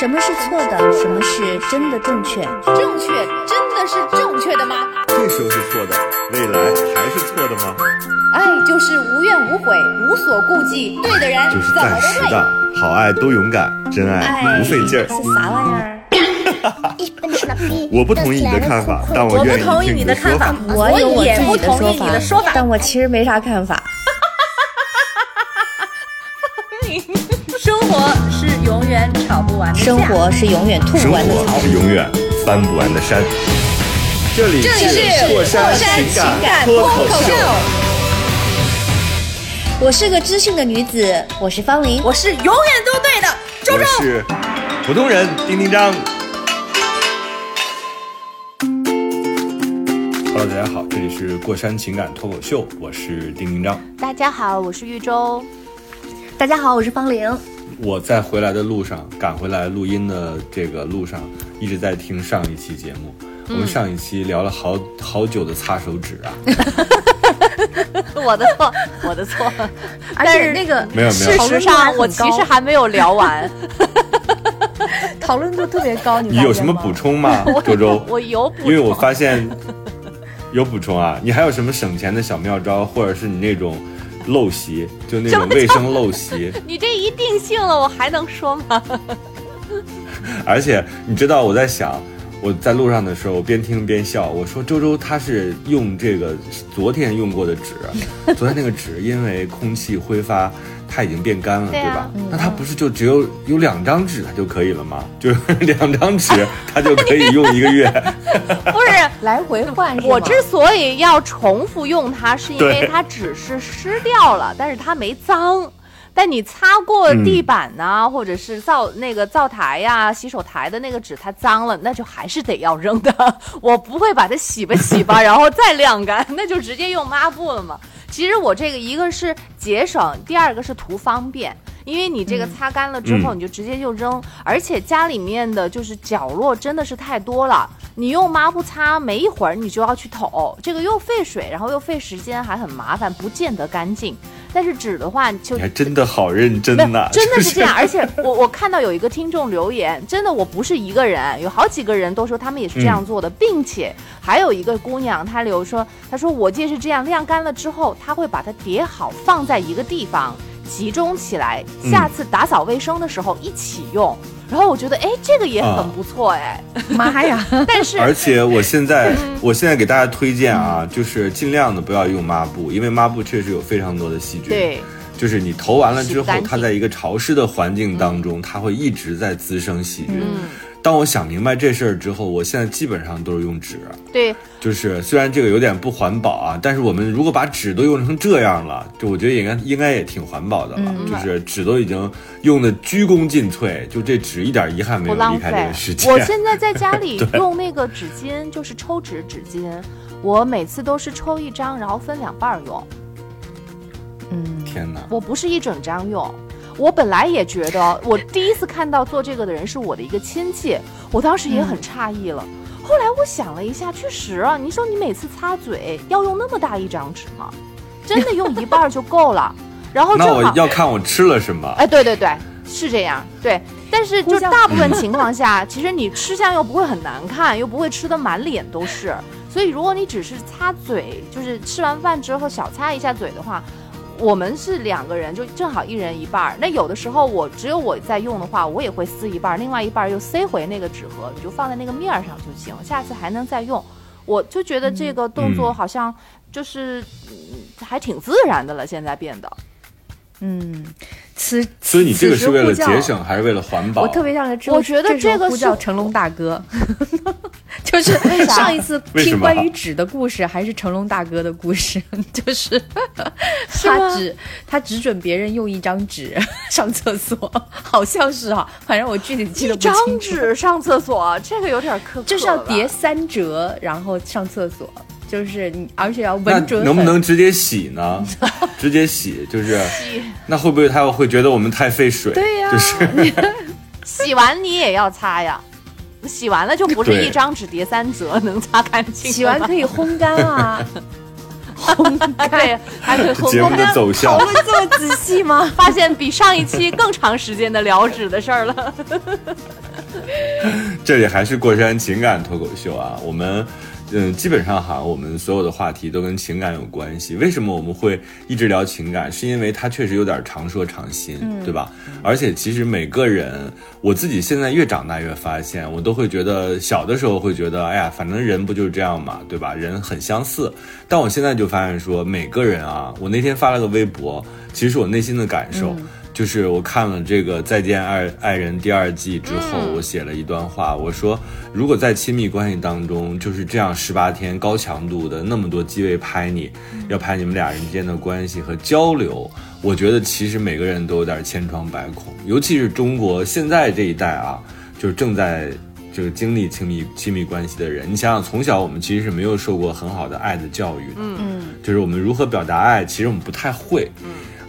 什么是错的？什么是真的正确？正确真的是正确的吗？这时候是错的，未来还是错的吗？爱就是无怨无悔，无所顾忌，对的人就是暂时。的，好爱都勇敢，真爱不费劲儿。是啥玩意儿？我不同意你的看法，但我不愿意同意听你的看法说法。，我有我也不自己的同意你的说法。但我其实没啥看法。生活是永远吵不完的架生活是永远吐生不完的槽活。是永远翻不完的山。这里是过山情感脱口秀。我是个知性的女子，我是方玲。我是永远都对的，周我周。是普通人丁丁张。Hello，大家好，这里是过山情感脱口秀，我是丁丁张。大家好，我是玉州。大家好，我是方玲。我在回来的路上，赶回来录音的这个路上，一直在听上一期节目。我们上一期聊了好好久的擦手指啊，我的错，我的错。而但是且那个没有没有事实上，我其实还没有聊完。讨论度特别高，你你有什么补？充吗，周周？我有补充，因为我发现有补充啊，你还有什么省钱的小妙招，或者是你那种陋习，就那种卫生陋习？你这一定性了，我还能说吗？而且你知道我在想，我在路上的时候我边听边笑，我说周周他是用这个昨天用过的纸，昨天那个纸因为空气挥发。它已经变干了，对啊吧？那它不是就只有有两张纸它就可以了吗？就是两张纸，它就可以用一个月。不是，来回换？我之所以要重复用它，是因为它只是湿掉了，但是它没脏。但你擦过地板呐、或者是灶那个灶台呀、洗手台的那个纸，它脏了，那就还是得要扔的。我不会把它洗吧洗吧，然后再晾干，那就直接用抹布了嘛。其实我这个一个是节省，第二个是图方便。因为你这个擦干了之后，嗯你就直接就扔，而且家里面的就是角落真的是太多了，你用抹布擦，没一会儿你就要去捅，这个又费水，然后又费时间，还很麻烦，不见得干净。但是纸的话，就你还真的好认真呐、真的是这样。而且我我看到有一个听众留言，真的我不是一个人，有好几个人都说他们也是这样做的，嗯并且还有一个姑娘她留说，她说我姐是这样晾干了之后，她会把它叠好放在一个地方集中起来，嗯下次打扫卫生的时候一起用。然后我觉得，哎，这个也啊很不错，哎。妈呀！但是而且我现在，嗯我现在给大家推荐啊，就是尽量的不要用抹布，因为抹布确实有非常多的细菌。，对，就是你投完了之后它在一个潮湿的环境当中，它会一直在滋生细菌。嗯，当我想明白这事儿之后，我现在基本上都是用纸。对，就是虽然这个有点不环保啊，但是我们如果把纸都用成这样了，就我觉得应该应该也挺环保的了。就是纸都已经用的鞠躬尽瘁，就这纸一点遗憾没有离开这费个世。界。我现在在家里 用那个纸巾，就是抽纸纸巾，我每次都是抽一张，然后分两半儿用。嗯，天哪！我不是一整张用。我本来也觉得，我第一次看到做这个的人是我的一个亲戚，我当时也很诧异了。后来我想了一下，确实啊，你说你每次擦嘴要用那么大一张纸吗？真的用一半儿就够了。然后正那我，要看我吃了什么。哎，对对对，是这样，对。但是就大部分情况下，其实你吃相又不会很难看，又不会吃的满脸都是。所以如果你只是擦嘴，就是吃完饭之后小擦一下嘴的话，我们是两个人，就正好一人一半儿。那有的时候我只有我在用的话，我也会撕一半儿，另外一半儿又塞回那个纸盒，你就放在那个面儿上就行，下次还能再用。我就觉得这个动作好像就是、还挺自然的了，现在变得。此所以你这个是为了节省还是为了环保？我特别想这，我觉得这个叫成龙大哥，就是啥？上一次 听关于纸的故事，还是成龙大哥的故事，就是 他只他只准别人用一张纸上厕所，好像是哈，反正我具体记得不一张，纸上厕所，这个有点苛刻就是要叠三折，然后上厕所，就是你而且要那稳准能不能直接洗呢？直接洗就是，那会不会他会觉得我们太费水？对呀就是 洗完你也要擦呀，洗完了就不是一张纸叠三折能擦干净。洗完可以烘干啊，烘干对，还可以和节目的走向讨。论这么仔细吗？发现比上一期更长时间的聊纸的事儿了。这里还是过山情感脱口秀啊，我们。嗯，基本上哈，我们所有的话题都跟情感有关系。为什么我们会一直聊情感？是因为它确实有点常说常新，对吧？而且其实每个人，我自己现在越长大越发现，我都会觉得小的时候会觉得，哎呀，反正人不就是这样嘛，对吧？人很相似。但我现在就发现说，每个人啊，我那天发了个微博，其实是我内心的感受。就是我看了这个《再见爱爱人》第二季之后，我写了一段话，我说，如果在亲密关系当中就是这样十八天高强度的那么多机位拍你，要拍你们俩人之间的关系和交流，我觉得其实每个人都有点千疮百孔，尤其是中国现在这一代啊，就是正在就是经历亲密亲密关系的人，你想想，从小我们其实是没有受过很好的爱的教育的，嗯。就是我们如何表达爱，其实我们不太会，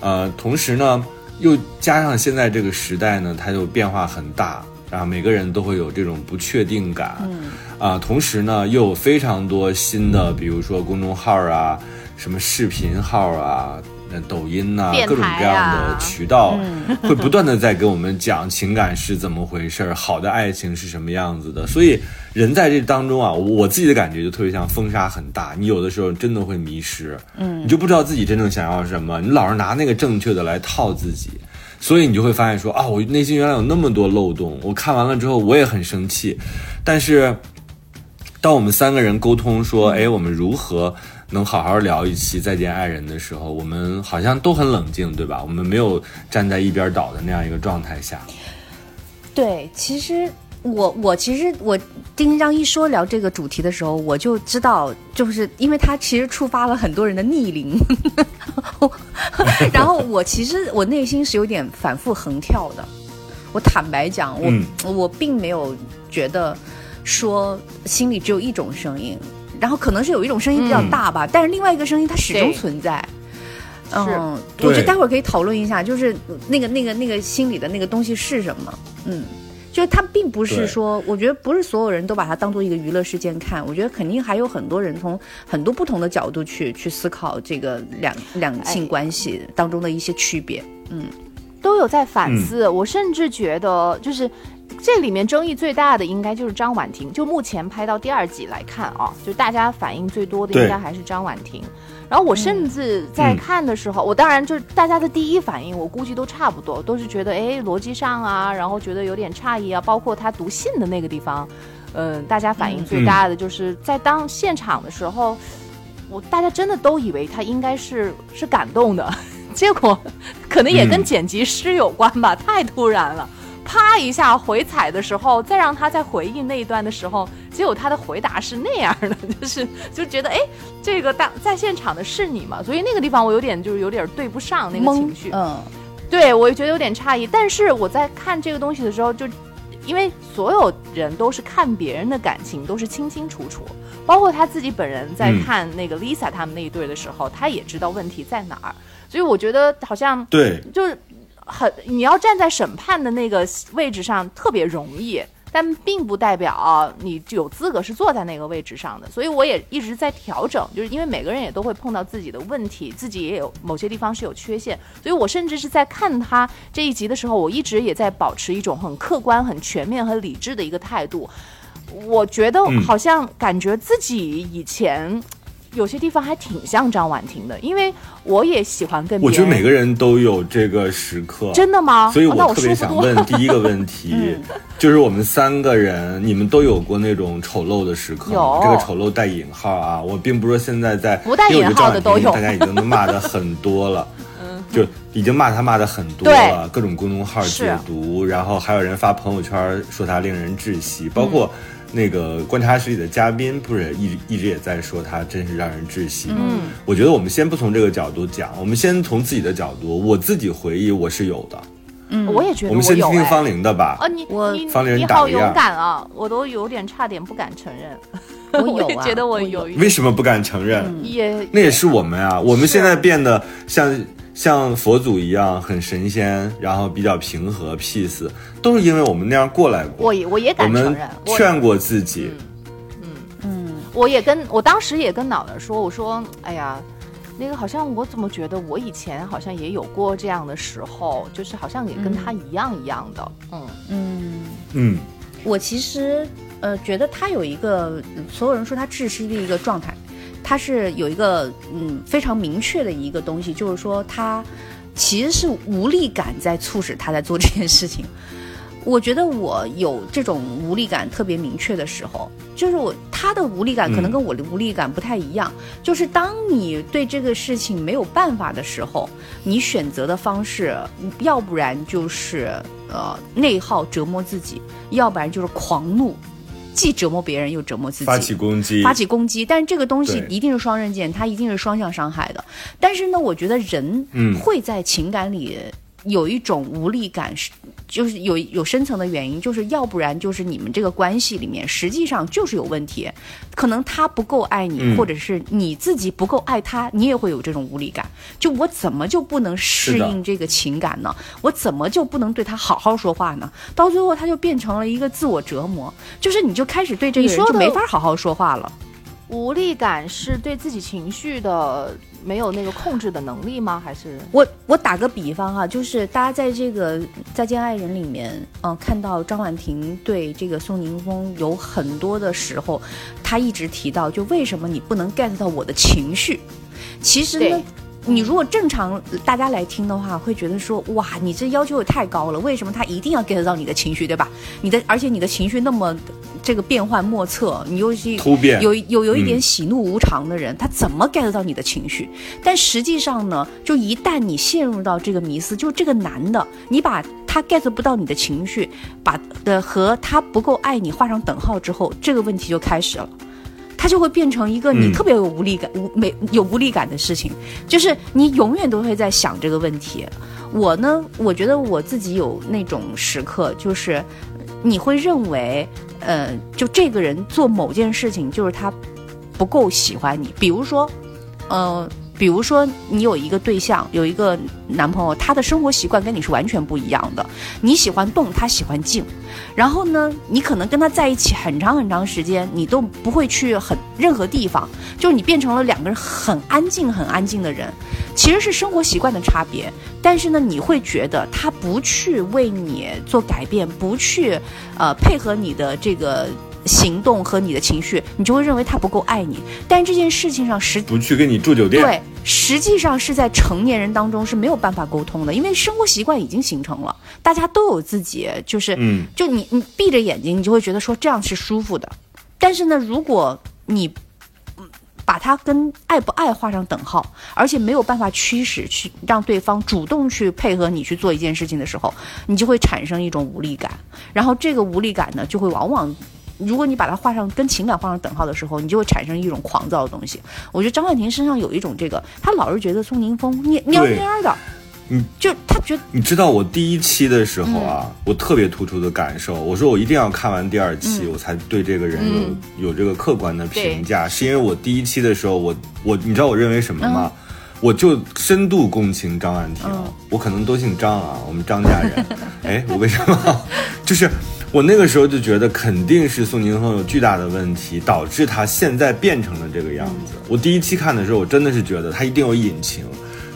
呃，同时呢。又加上现在这个时代呢，它就变化很大，然后每个人都会有这种不确定感，啊，同时呢又有非常多新的，比如说公众号啊，什么视频号啊。那抖音呐、各种各样的渠道，会不断的在给我们讲情感是怎么回事儿，好的爱情是什么样子的。所以人在这当中啊，我我自己的感觉就特别像风沙很大，你有的时候真的会迷失，嗯，你就不知道自己真正想要什么，你老是拿那个正确的来套自己。所以你就会发现说啊，我内心原来有那么多漏洞。我看完了之后，我也很生气，但是当我们三个人沟通说，哎，我们如何能好好聊一期《再见爱人》的时候，我们好像都很冷静，对吧？我们没有站在一边倒的那样一个状态下。对，其实我我其实我丁丁章一说聊这个主题的时候，我就知道，就是因为他其实触发了很多人的逆鳞，然后我其实我内心是有点反复横跳的。我坦白讲，我、嗯我并没有觉得说心里只有一种声音，然后可能是有一种声音比较大吧，但是另外一个声音它始终存在。嗯，我觉得待会儿可以讨论一下，就是那个那个那个心里的那个东西是什么。嗯，就是它并不是说，我觉得不是所有人都把它当做一个娱乐事件看，我觉得肯定还有很多人从很多不同的角度去去思考这个两两性哎关系当中的一些区别。都有在反思。我甚至觉得，就是这里面争议最大的应该就是张婉婷。就目前拍到第二季来看啊，就大家反应最多的应该还是张婉婷。然后我甚至在看的时候，我当然就是大家的第一反应，我估计都差不多，都是觉得哎逻辑上啊，然后觉得有点诧异啊，包括他读信的那个地方，嗯、大家反应最大的就是在当现场的时候，我大家真的都以为他应该是是感动的，结果可能也跟嗯剪辑师有关吧，太突然了。啪一下回踩的时候，再让他再回忆那一段的时候，结果他的回答是那样的，就是就觉得哎，这个当在现场的是你吗？所以那个地方我有点就是有点对不上那个情绪。嗯，对我觉得有点诧异。但是我在看这个东西的时候就，因为所有人都是看别人的感情都是清清楚楚，包括他自己本人在嗯看那个 Lisa 他们那一对的时候，他也知道问题在哪儿。所以我觉得好像对，就是很你要站在审判的那个位置上特别容易。但并不代表你有资格是坐在那个位置上的，所以我也一直在调整，就是因为每个人也都会碰到自己的问题，自己也有某些地方是有缺陷，所以我甚至是在看他这一集的时候，我一直也在保持一种很客观、很全面、很理智的一个态度。我觉得嗯好像感觉自己以前有些地方还挺像张婉婷的，因为我也喜欢跟。我觉得每个人都有这个时刻，真的吗？所以我特别想。问第一个问题，就是我们三个人，你们都有过那种丑陋的时刻这个丑陋带引号啊，我并不是说现在在不带引号的都有大家已经骂的很多了。就已经骂他骂的很多了，各种公众号解读，然后还有人发朋友圈说他令人窒息，包括那个观察室里的嘉宾，不是一直一直也在说他真是让人窒息。嗯，我觉得我们先不从这个角度讲，我们先从自己的角度，我自己回忆我是有的。嗯我也觉得我们先听听方玲的吧。啊，你我方玲你好勇打个样敢啊！我都有点差点不敢承认。我有啊 也觉得我我有为什么不敢承认？也那也是我们啊，我们现在变得像像佛祖一样很神仙，然后比较平和 peace，都是因为我们那样过来过。我也我也敢承认，我劝过自己，嗯嗯。我也跟我当时也跟脑袋说，我说，哎呀，那个好像我怎么觉得我以前好像也有过这样的时候，就是好像也跟他一样一样的，嗯。嗯，嗯，我其实呃觉得他有一个，所有人说他窒息的一个状态，他是有一个嗯非常明确的一个东西，就是说他其实是无力感在促使他在做这件事情。我觉得我有这种无力感特别明确的时候，就是我他的无力感可能跟我的无力感不太一样。就是当你对这个事情没有办法的时候，你选择的方式，要不然就是呃内耗折磨自己，要不然就是狂怒，既折磨别人又折磨自己，发起攻击，发起攻击。但是这个东西一定是双刃剑，它一定是双向伤害的。但是呢，我觉得人嗯会在情感里有一种无力感，是就是有有深层的原因，就是要不然就是你们这个关系里面实际上就是有问题，可能他不够爱你，嗯或者是你自己不够爱他，你也会有这种无力感。就我怎么就不能适应这个情感呢？我怎么就不能对他好好说话呢？到最后，他就变成了一个自我折磨，就是你就开始对这个人就你说的没法好好说话了。无力感是对自己情绪的没有那个控制的能力吗？还是我我打个比方哈、就是大家在这个《再见爱人》里面，嗯、看到张婉婷对这个宋宁峰有很多的时候，她一直提到，就为什么你不能 get 到我的情绪？其实呢对。你如果正常大家来听的话，会觉得说哇，你这要求也太高了，为什么他一定要 get 到你的情绪，对吧？你的而且你的情绪那么这个变幻莫测，你又是突变有有有一点嗯喜怒无常的人，他怎么 get 到你的情绪？但实际上呢，就一旦你陷入到这个迷思，就这个男的，你把他 get 不到你的情绪，把的和他不够爱你画上等号之后，这个问题就开始了。它就会变成一个你嗯特别有无力感、无没有无力感的事情，就是你永远都会在想这个问题。我呢，我觉得我自己有那种时刻，就是你会认为，呃，就这个人做某件事情，就是他不够喜欢你。比如说，呃，比如说你有一个对象，有一个男朋友，他的生活习惯跟你是完全不一样的。你喜欢动，他喜欢静。然后呢，你可能跟他在一起很长很长时间，你都不会去很任何地方，就是你变成了两个人很安静、很安静的人。其实是生活习惯的差别，但是呢，你会觉得他不去为你做改变，不去呃配合你的这个行动和你的情绪，你就会认为他不够爱你。但这件事情上实不去跟你住酒店，对，实际上是在成年人当中是没有办法沟通的，因为生活习惯已经形成了，大家都有自己，就是，嗯就你你闭着眼睛，你就会觉得说这样是舒服的。但是呢，如果你嗯把它跟爱不爱画上等号，而且没有办法驱使去让对方主动去配合你去做一件事情的时候，你就会产生一种无力感，然后这个无力感呢，就会往往。如果你把它画上跟情感画上等号的时候，你就会产生一种狂躁的东西。我觉得张婉婷身上有一种这个，她老是觉得宋宁峰蔫蔫对蔫的，你，就她觉得你知道我第一期的时候啊，嗯我特别突出的感受，我说我一定要看完第二期，嗯我才对这个人有、嗯有这个客观的评价，是因为我第一期的时候，我我你知道我认为什么吗？我就深度共情张婉婷，嗯我可能都姓张啊，我们张家人。哎，我为什么？就是我那个时候就觉得肯定是宋宁峰有巨大的问题，导致他现在变成了这个样子。我第一期看的时候，我真的是觉得他一定有隐情。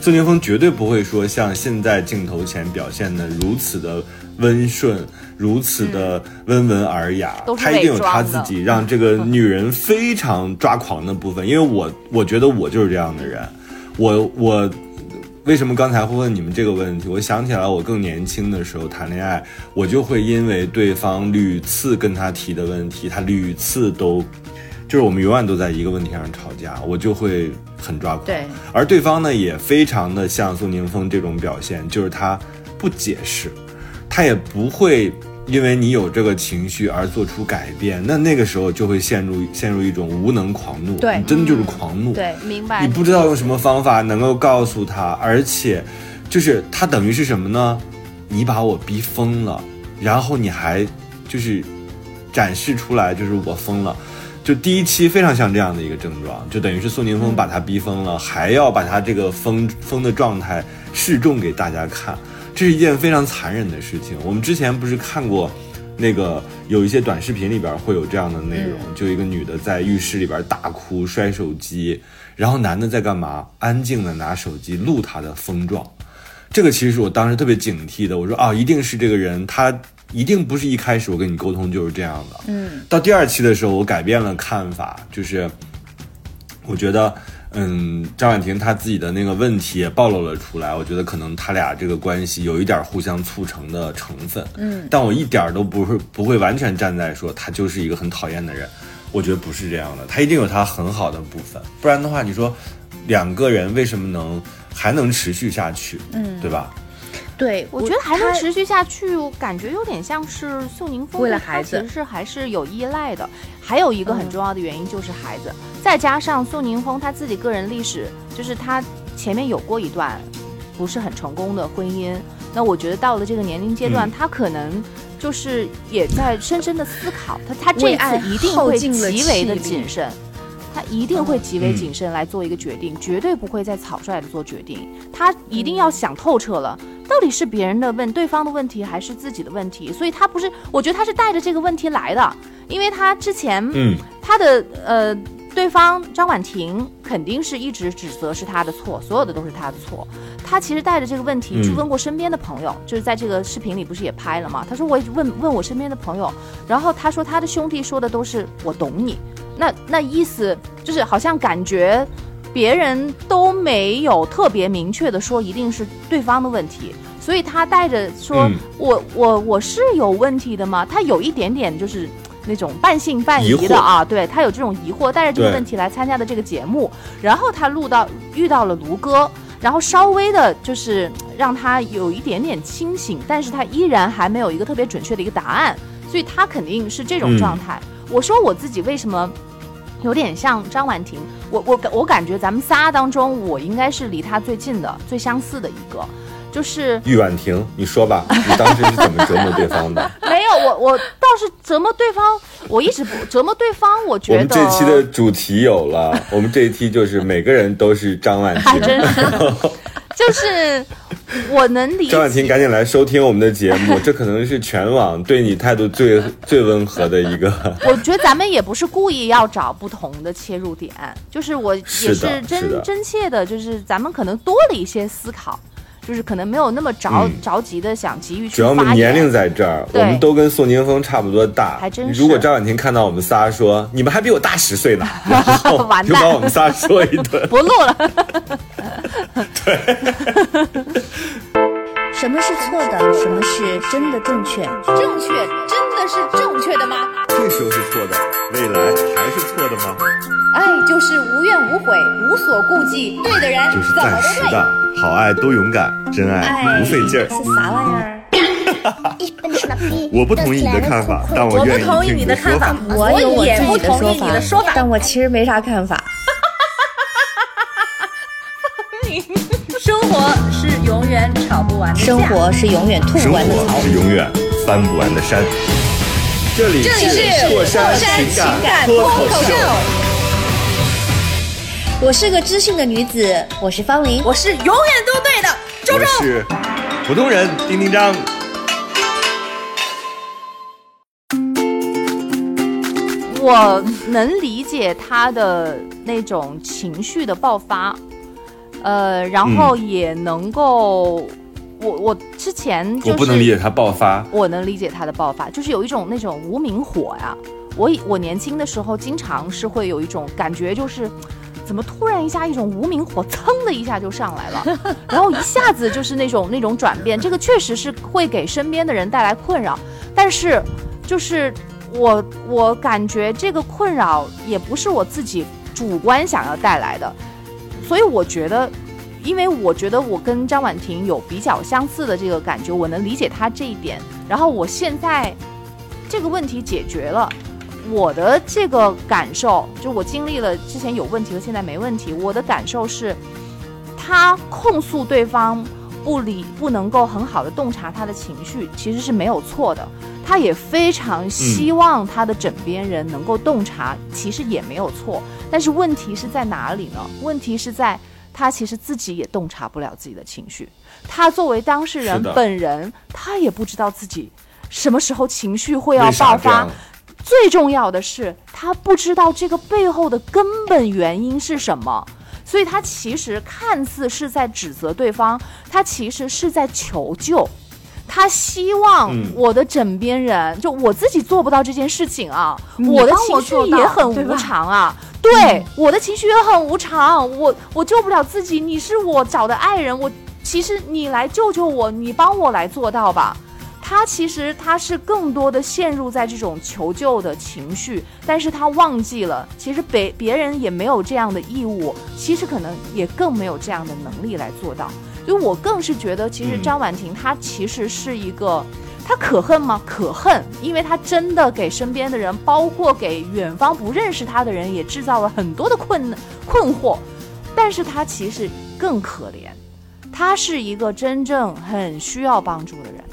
宋宁峰绝对不会说像现在镜头前表现的如此的温顺，如此的温文尔雅，他一定有他自己让这个女人非常抓狂的部分。因为我我觉得我就是这样的人，我我为什么刚才会问你们这个问题？我想起来，我更年轻的时候谈恋爱，我就会因为对方屡次跟他提的问题，他屡次都，就是我们永远都在一个问题上吵架，我就会很抓狂。对，而对方呢也非常的像宋宁峰这种表现，就是他不解释，他也不会因为你有这个情绪而做出改变，那那个时候就会陷入陷入一种无能狂怒，对你真的就是狂怒，对明白？你不知道用什么方法能够告诉他，而且，就是他等于是什么呢？你把我逼疯了，然后你还就是展示出来，就是我疯了。就第一期非常像这样的一个症状，就等于是宋宁峰把他逼疯了，还要把他这个疯疯的状态示众给大家看，这是一件非常残忍的事情。我们之前不是看过，那个有一些短视频里边会有这样的内容，就一个女的在浴室里边大哭摔手机，然后男的在干嘛？安静的拿手机录她的疯状。这个其实是我当时特别警惕的，我说啊，一定是这个人，他一定不是一开始我跟你沟通就是这样的。嗯，到第二期的时候，我改变了看法，就是我觉得。嗯，张婉婷她自己的那个问题也暴露了出来，我觉得可能他俩这个关系有一点互相促成的成分。嗯，但我一点都不是不会完全站在说他就是一个很讨厌的人，我觉得不是这样的，他一定有他很好的部分，不然的话，你说两个人为什么能还能持续下去？嗯，对吧？对，我觉得还能持续下去，感觉有点像是宋宁峰为了孩子，其实是还是有依赖的。还有一个很重要的原因就是孩子，再加上宋宁峰他自己个人历史，就是他前面有过一段不是很成功的婚姻。那我觉得到了这个年龄阶段，他可能就是也在深深的思考，他他这次一定会极为的谨慎。他一定会极为谨慎来做一个决定，绝对不会再草率的做决定。他一定要想透彻了，到底是别人的问对方的问题，还是自己的问题？所以他不是，我觉得他是带着这个问题来的，因为他之前，嗯，他的呃，对方张婉婷肯定是一直指责是他的错，所有的都是他的错。他其实带着这个问题去问过身边的朋友，就是在这个视频里不是也拍了吗？他说我问问我身边的朋友，然后他说他的兄弟说的都是我懂你。那那意思就是好像感觉别人都没有特别明确的说一定是对方的问题，所以他带着说我我我是有问题的吗？他有一点点就是那种半信半疑的啊，对他有这种疑惑，带着这个问题来参加的这个节目，然后他录到遇到了卢哥，然后稍微的就是让他有一点点清醒，但是他依然还没有一个特别准确的一个答案，所以他肯定是这种状态。我说我自己为什么有点像张婉婷？我我我感觉咱们仨当中，我应该是离她最近的、最相似的一个，就是玉婉婷。你说吧，你当时是怎么折磨对方的？没有，我我倒是折磨对方，我一直不折磨对方。我觉得我们这期的主题有了，我们这一期就是每个人都是张婉婷。就是我能理解张婉婷，赶紧来收听我们的节目，这可能是全网对你态度最最温和的一个。我觉得咱们也不是故意要找不同的切入点，就是我也是真真切的，就是咱们可能多了一些思考。就是可能没有那么着着急的想急于去。主要我们年龄在这儿，我们都跟宋宁峰差不多大。还真是。如果张婉婷看到我们仨说你们还比我大十岁呢，然后就把我们仨说一顿。不录了。对。什么是错的？什么是真的正确？正确真的是正确的吗？这时候是错的，未来还是错的吗？爱就是无怨无悔，无所顾忌，对的人就是暂时的，好爱多勇敢，真爱不费劲儿。是啥玩意儿？我不同意你的看法，但我愿意听你的说法。我不同意你的说法，但我其实没啥看法。生活是永远吵不完的架生活是永远吐不完的槽，是永远翻不完的山。这里是过山情感脱口秀。我是个知性的女子，我是方玲，我是永远都对的周周，我是普通人丁丁张。我能理解他的那种情绪的爆发，呃，然后也能够，我我之前我不能理解他爆发，我能理解他的爆发，就是有一种那种无名火呀。我我年轻的时候经常是会有一种感觉，就是。怎么突然一下一种无名火蹭的一下就上来了，然后一下子就是那种那种转变，这个确实是会给身边的人带来困扰。但是，就是我我感觉这个困扰也不是我自己主观想要带来的，所以我觉得，因为我觉得我跟张婉婷有比较相似的这个感觉，我能理解她这一点。然后我现在这个问题解决了。我的这个感受，就我经历了之前有问题和现在没问题。我的感受是，他控诉对方不理不能够很好的洞察他的情绪，其实是没有错的。他也非常希望他的枕边人能够洞察，其实也没有错。但是问题是在哪里呢？问题是在他其实自己也洞察不了自己的情绪。他作为当事人本人，他也不知道自己。什么时候情绪会要爆发？最重要的是，他不知道这个背后的根本原因是什么，所以他其实看似是在指责对方，他其实是在求救。他希望嗯我的枕边人，就我自己做不到这件事情啊，你我的情绪也很无常啊。对，我的情绪也很无常，我我救不了自己，你是我找的爱人，我其实你来救救我，你帮我来做到吧。他其实他是更多的陷入在这种求救的情绪，但是他忘记了，其实别别人也没有这样的义务，其实可能也更没有这样的能力来做到。所以我更是觉得，其实嗯张婉婷她其实是一个，她可恨吗？可恨，因为她真的给身边的人，包括给远方不认识她的人，也制造了很多的困困惑。但是她其实更可怜，她是一个真正很需要帮助的人。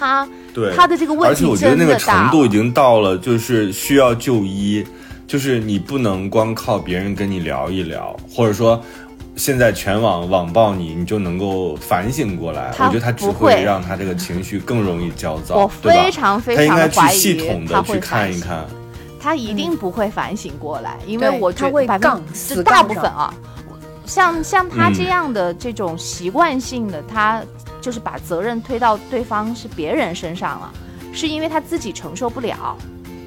她对，他的这个问题而且题我觉得那个程度已。经到了，就是需要就医，就是你不能光靠别人跟你聊一聊，或者说。现在全网网暴你，你就能够反省过来。他我觉得他只不会让他这个情绪更容易焦躁，我非常非他应常的怀该去系统的去看一看。他一定不会反省过来，因为我觉他会得百分杠就死大部分啊，像像他嗯这样的这种习惯性的，他就是把责任推到对方是别人身上了，是因为他自己承受不了，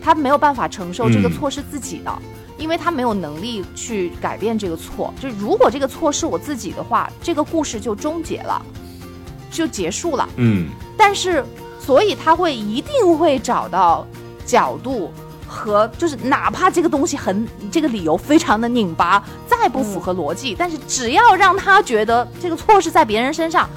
他没有办法承受这个嗯错是自己的。因为他没有能力去改变这个错，就如果这个错是我自己的话，这个故事就终结了，就结束了。嗯，但是，所以他会一定会找到角度和，就是哪怕这个东西很，这个理由非常的拧巴，再不符合逻辑，但是只要让他觉得这个错是在别人身上，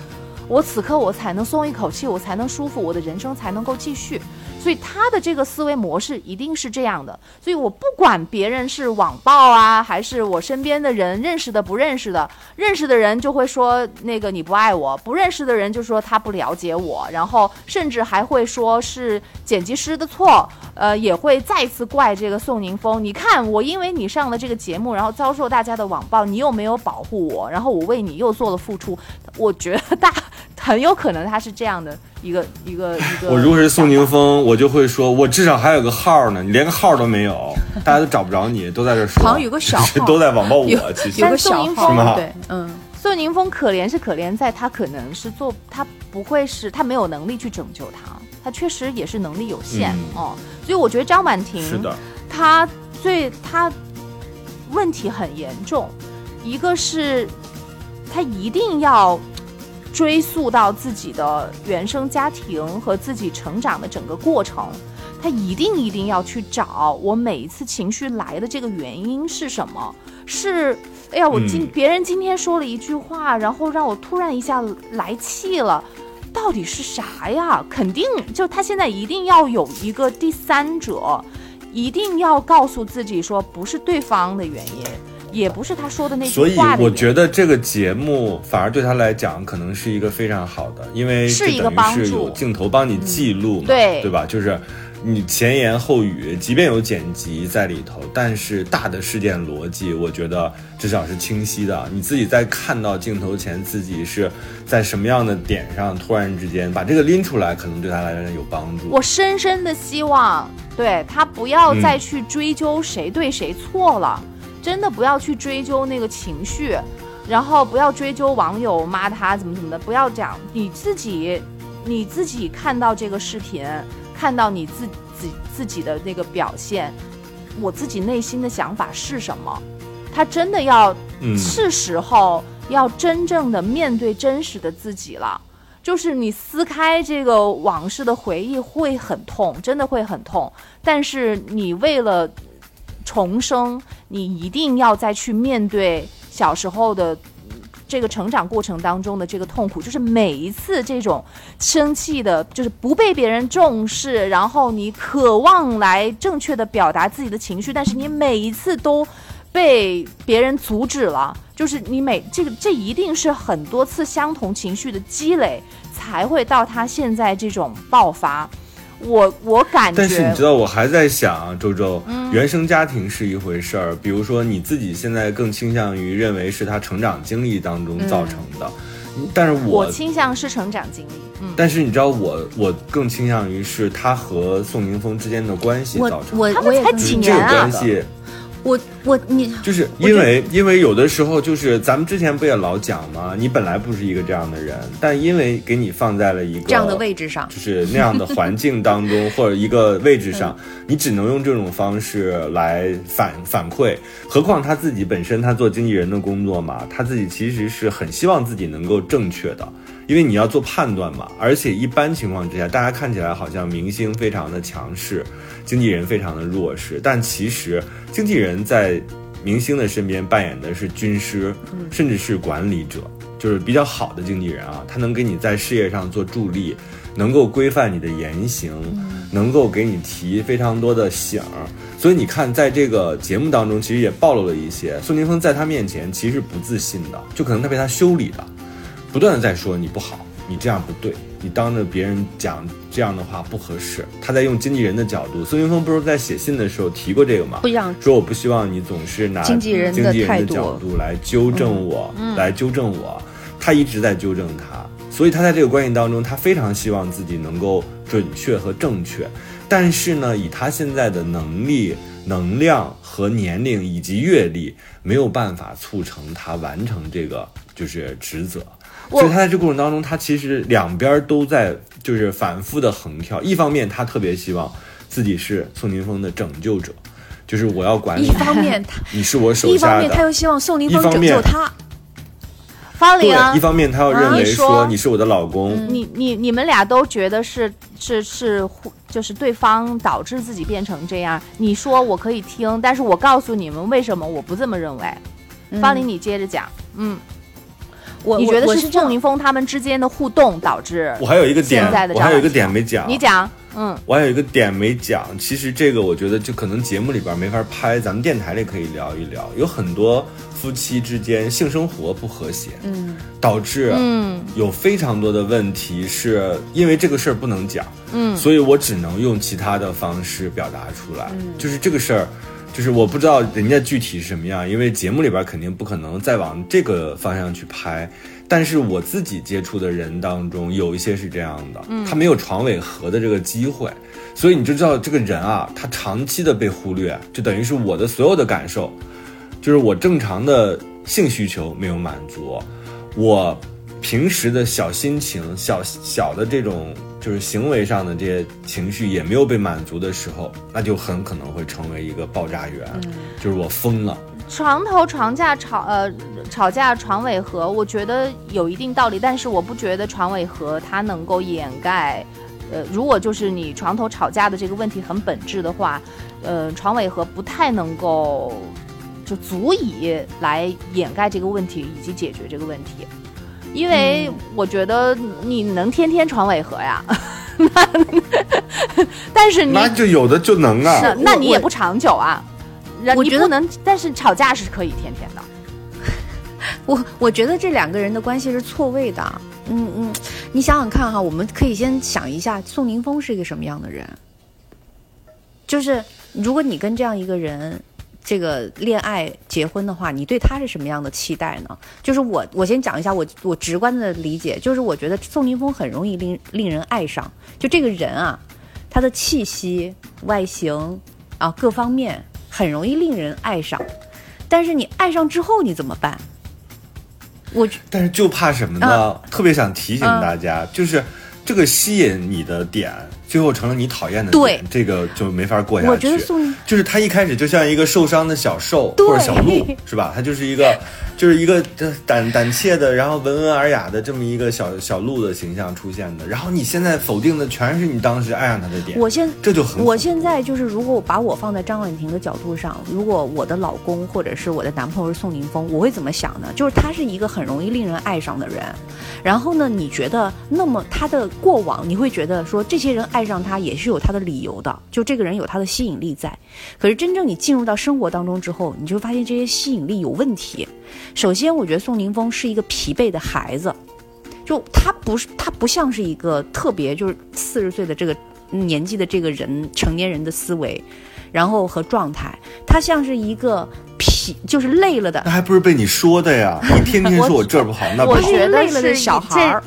我此刻我才能松一口气，我才能舒服，我的人生才能够继续。所以他的这个思维模式一定是这样的。所以我不管别人是网暴啊，还是我身边的人认识的不认识的，认识的人就会说那个你不爱我，不认识的人就说他不了解我，然后甚至还会说是剪辑师的错，呃，也会再次怪这个宋宁峰。你看我因为你上了这个节目，然后遭受大家的网暴，你又没有保护我，然后我为你又做了付出，我觉得大很有可能他是这样的一个一个一个。我如果是宋宁峰，我就会说，我至少还有个号呢，你连个号都没有，大家都找不着你，都在这说，好像有个小号。都在网暴有我。其实。有个宋小号。宁峰是吗？对，嗯，宋宁峰可怜是可怜在他可能是做他不会是他没有能力去拯救他，他确实也是能力有限、嗯。哦，所以我觉得张婉婷是的，他最他问题很严重，一个是他一定要追溯到自己的原生家庭和自己成长的整个过程，他一定一定要去找我每一次情绪来的这个原因是什么？是，哎呀，我今、嗯别人今天说了一句话，然后让我突然一下来气了。到底是啥呀？肯定就他现在一定要有一个第三者，一定要告诉自己说不是对方的原因，也不是他说的那所以。我觉得这个节目反而对他来讲可能是一个非常好的，因为是一个帮助有镜头帮你记录嘛，对对吧？就是你前言后语，即便有剪辑在里头，但是大的事件逻辑，我觉得至少是清晰的。你自己在看到镜头前，自己是在什么样的点上，突然之间把这个拎出来，可能对他来讲有帮助。我深深的希望，对他不要嗯再去追究谁对谁错了，真的不要去追究那个情绪，然后不要追究网友骂他怎么怎么的，不要这样。你自己，你自己看到这个视频，看到你自己自己的那个表现，我自己内心的想法是什么？他真的要嗯，是时候要真正的面对真实的自己了。就是你撕开这个往事的回忆会很痛，真的会很痛。但是你为了重生，你一定要再去面对小时候的这个成长过程当中的这个痛苦，就是每一次这种生气的，就是不被别人重视，然后你渴望来正确的表达自己的情绪，但是你每一次都被别人阻止了，就是你每这个这一定是很多次相同情绪的积累，才会到他现在这种爆发。我我感觉，但是你知道，我还在想啊，周周，嗯。原生家庭是一回事儿，比如说你自己现在更倾向于认为是他成长经历当中造成的，但是我我倾向是成长经历，嗯，但是你知道我我更倾向于是他和宋宁峰之间的关系造成的。我他们才我也更几这个关系我我你就是因为因为有的时候就是咱们之前不也老讲吗？你本来不是一个这样的人，但因为给你放在了一个这样的位置上，就是那样的环境当中 或者一个位置上，你只能用这种方式来反反馈。何况他自己本身他做经纪人的工作嘛，他自己其实是很希望自己能够正确的。因为你要做判断嘛，而且一般情况之下，大家看起来好像明星非常的强势，经纪人非常的弱势，但其实经纪人在明星的身边扮演的是军师，甚至是管理者，就是比较好的经纪人啊，他能给你在事业上做助力，能够规范你的言行，能够给你提非常多的醒儿。所以你看，在这个节目当中，其实也暴露了一些宋宁峰在他面前其实不自信的，就可能他被他修理的。不断的在说你不好，你这样不对，你当着别人讲这样的话不合适。他在用经纪人的角度，孙云峰不是在写信的时候提过这个吗？说我不希望你总是拿经纪人的经纪人的角度来纠正我，来纠正我。他一直在纠正他，所以他在这个关系当中，他非常希望自己能够准确和正确。但是呢，以他现在的能力、能量和年龄以及阅历，没有办法促成他完成这个就是职责。我所以他在这个过程当中，他其实两边都在就是反复的横跳。一方面，他特别希望自己是宋宁峰的拯救者，就是我要管一，方面他你是我手下一方。面他又希望宋宁峰拯救他，方玲，，一方面他要认为说。说你是我的老公，你你你们俩都觉得是是是就是对方导致自己变成这样，你说我可以听，但是我告诉你们为什么我不这么认为。方玲，你接着讲，嗯，我你觉得是我是这样宋宁峰他们之间的互动导致？我还有一个点我还有一个点没讲，你讲，嗯，我还有一个点没讲，其实这个我觉得就可能节目里边没法拍，咱们电台里可以聊一聊。有很多夫妻之间性生活不和谐，嗯导致嗯有非常多的问题，是因为这个事儿不能讲，嗯所以我只能用其他的方式表达出来。嗯就是这个事儿，就是我不知道人家具体是什么样，因为节目里边肯定不可能再往这个方向去拍。但是我自己接触的人当中，有一些是这样的，他没有床尾和的这个机会，所以你就知道这个人啊，他长期的被忽略，就等于是我的所有的感受，就是我正常的性需求没有满足，我平时的小心情、小小的这种就是行为上的这些情绪也没有被满足的时候，那就很可能会成为一个爆炸源，就是我疯了。床头床架吵呃吵架床尾和，我觉得有一定道理，但是我不觉得床尾和它能够掩盖。呃，如果就是你床头吵架的这个问题很本质的话，呃，床尾和不太能够就足以来掩盖这个问题以及解决这个问题，因为我觉得你能天天床尾和呀，那 但是你那就有的就能那啊，那你也不长久啊。我觉得能，但是吵架是可以天天的。我我觉得这两个人的关系是错位的。嗯嗯，你想想看哈，我们可以先想一下宋宁峰是一个什么样的人。就是如果你跟这样一个人这个恋爱结婚的话，你对他是什么样的期待呢？就是我我先讲一下我我直观的理解，就是我觉得宋宁峰很容易令令人爱上，就这个人啊，他的气息、外形啊各方面很容易令人爱上，但是你爱上之后你怎么办？我但是就怕什么呢？特别想提醒大家，就是这个吸引你的点，最后成了你讨厌的对，这个就没法过下去。我觉得宋就是他一开始就像一个受伤的小兽对或者小鹿，是吧？他就是一个，就是一个这胆胆怯的，然后文文尔雅的这么一个小小鹿的形象出现的。然后你现在否定的全是你当时爱上他的点，我现这就很我现在就是，如果我把我放在张婉婷的角度上，如果我的老公或者是我的男朋友是宋宁峰，我会怎么想呢？就是他是一个很容易令人爱上的人，然后呢，你觉得那么他的过往，你会觉得说这些人爱上他也是有他的理由的，就这个人有他的吸引力在。可是真正你进入到生活当中之后，你就发现这些吸引力有问题。首先，我觉得宋宁峰是一个疲惫的孩子，就他不是他不像是一个特别就是四十岁的这个年纪的这个人成年人的思维，然后和状态，他像是一个疲，就是累了的那，还不是被你说的呀？你天天 说我这儿不好，那不是觉得累了的是小孩儿。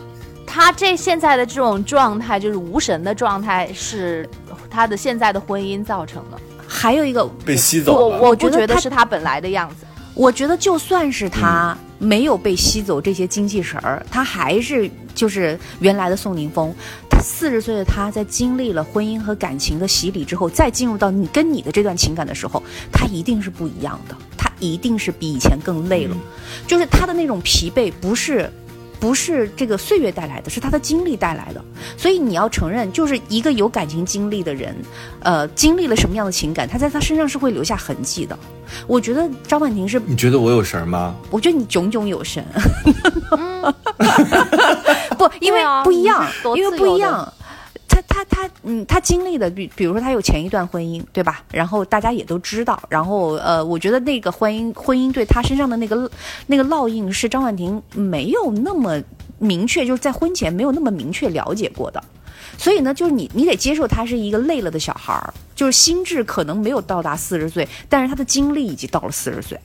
他这现在的这种状态，就是无神的状态，是他的现在的婚姻造成的。还有一个，被吸走了。我不觉得是他本来的样子。我觉得就算是他没有被吸走这些精气神儿，他还是就是原来的宋宁峰。他四十岁的他在经历了婚姻和感情的洗礼之后，再进入到你跟你的这段情感的时候，他一定是不一样的，他一定是比以前更累了，就是他的那种疲惫不是。不是这个岁月带来的，是他的经历带来的。所以你要承认，就是一个有感情经历的人，呃，经历了什么样的情感，他在他身上是会留下痕迹的。我觉得张婉婷是你觉得我有神吗？我觉得你炯炯有神，不，因为不一样，多因为不一样。他他，嗯，他经历的，比比如说他有前一段婚姻，对吧？然后大家也都知道，然后呃，我觉得那个婚姻婚姻对他身上的那个那个烙印是张婉婷没有那么明确，就是在婚前没有那么明确了解过的。所以呢，就是你你得接受他是一个累了的小孩儿，就是心智可能没有到达四十岁，但是他的经历已经到了四十岁。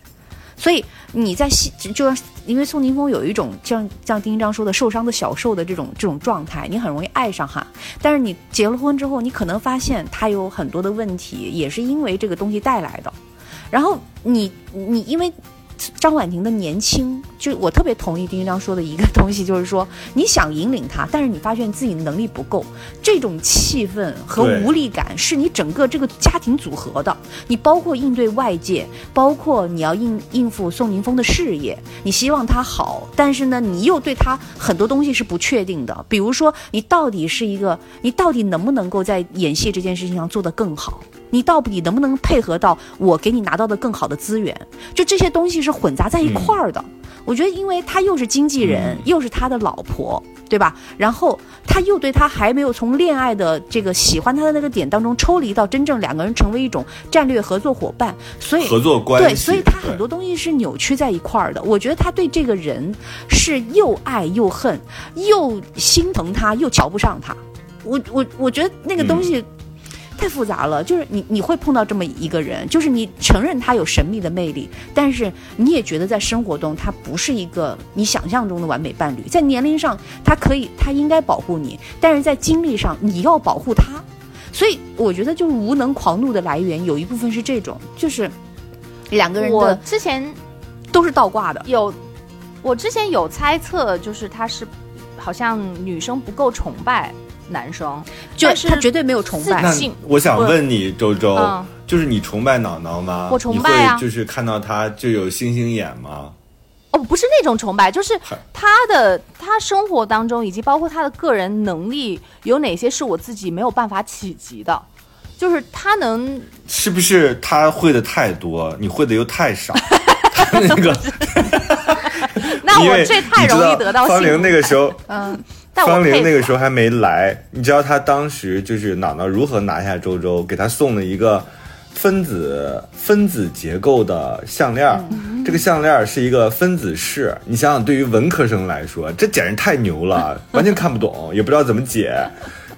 所以你在戏，就因为宋宁峰有一种像像丁一章说的受伤的小受的这种这种状态，你很容易爱上哈。但是你结了婚之后，你可能发现他有很多的问题，也是因为这个东西带来的。然后你你因为张婉婷的年轻，就我特别同意丁一章说的一个东西，就是说 你想引领他，但是你发现自己能力不够，这种气氛和无力感是你整个这个家庭组合的。你包括应对外界，包括你要应应付宋宁峰的事业，你希望他好，但是呢，你又对他很多东西是不确定的。比如说，你到底是一个，你到底能不能够在演戏这件事情上做得更好？你到底能不能配合到我给你拿到的更好的资源？就这些东西是混杂在一块儿的。我觉得，因为他又是经纪人，又是他的老婆，对吧？然后他又对他还没有从恋爱的这个喜欢他的那个点当中抽离到真正两个人成为一种战略合作伙伴，所以合作关系对，所以他很多东西是扭曲在一块儿的。我觉得他对这个人是又爱又恨，又心疼他，又瞧不上他。我我我觉得那个东西。太复杂了，就是你你会碰到这么一个人，就是你承认他有神秘的魅力，但是你也觉得在生活中他不是一个你想象中的完美伴侣，在年龄上他可以他应该保护你，但是在经历上你要保护他，所以我觉得就是无能狂怒的来源有一部分是这种，就是两个人我的之前都是倒挂的，有，我之前有猜测，就是他是好像女生不够崇拜男生，就是他绝对没有崇拜那自。信我想问你，周周，嗯就是你崇拜脑脑吗？我崇拜啊就是看到他就有星星眼吗？哦，不是那种崇拜，就是他的他生活当中以及包括他的个人能力有哪些是我自己没有办法企及的，就是他能是不是他会的太多，你会的又太少？他那个，那我这太容易得到方玲那个时候，嗯，但方玲那个时候还没来，你知道他当时就是脑脑如何拿下周周，给他送了一个分子分子结构的项链儿。这个项链儿是一个分子式，你想想，对于文科生来说，这简直太牛了，完全看不懂，也不知道怎么解。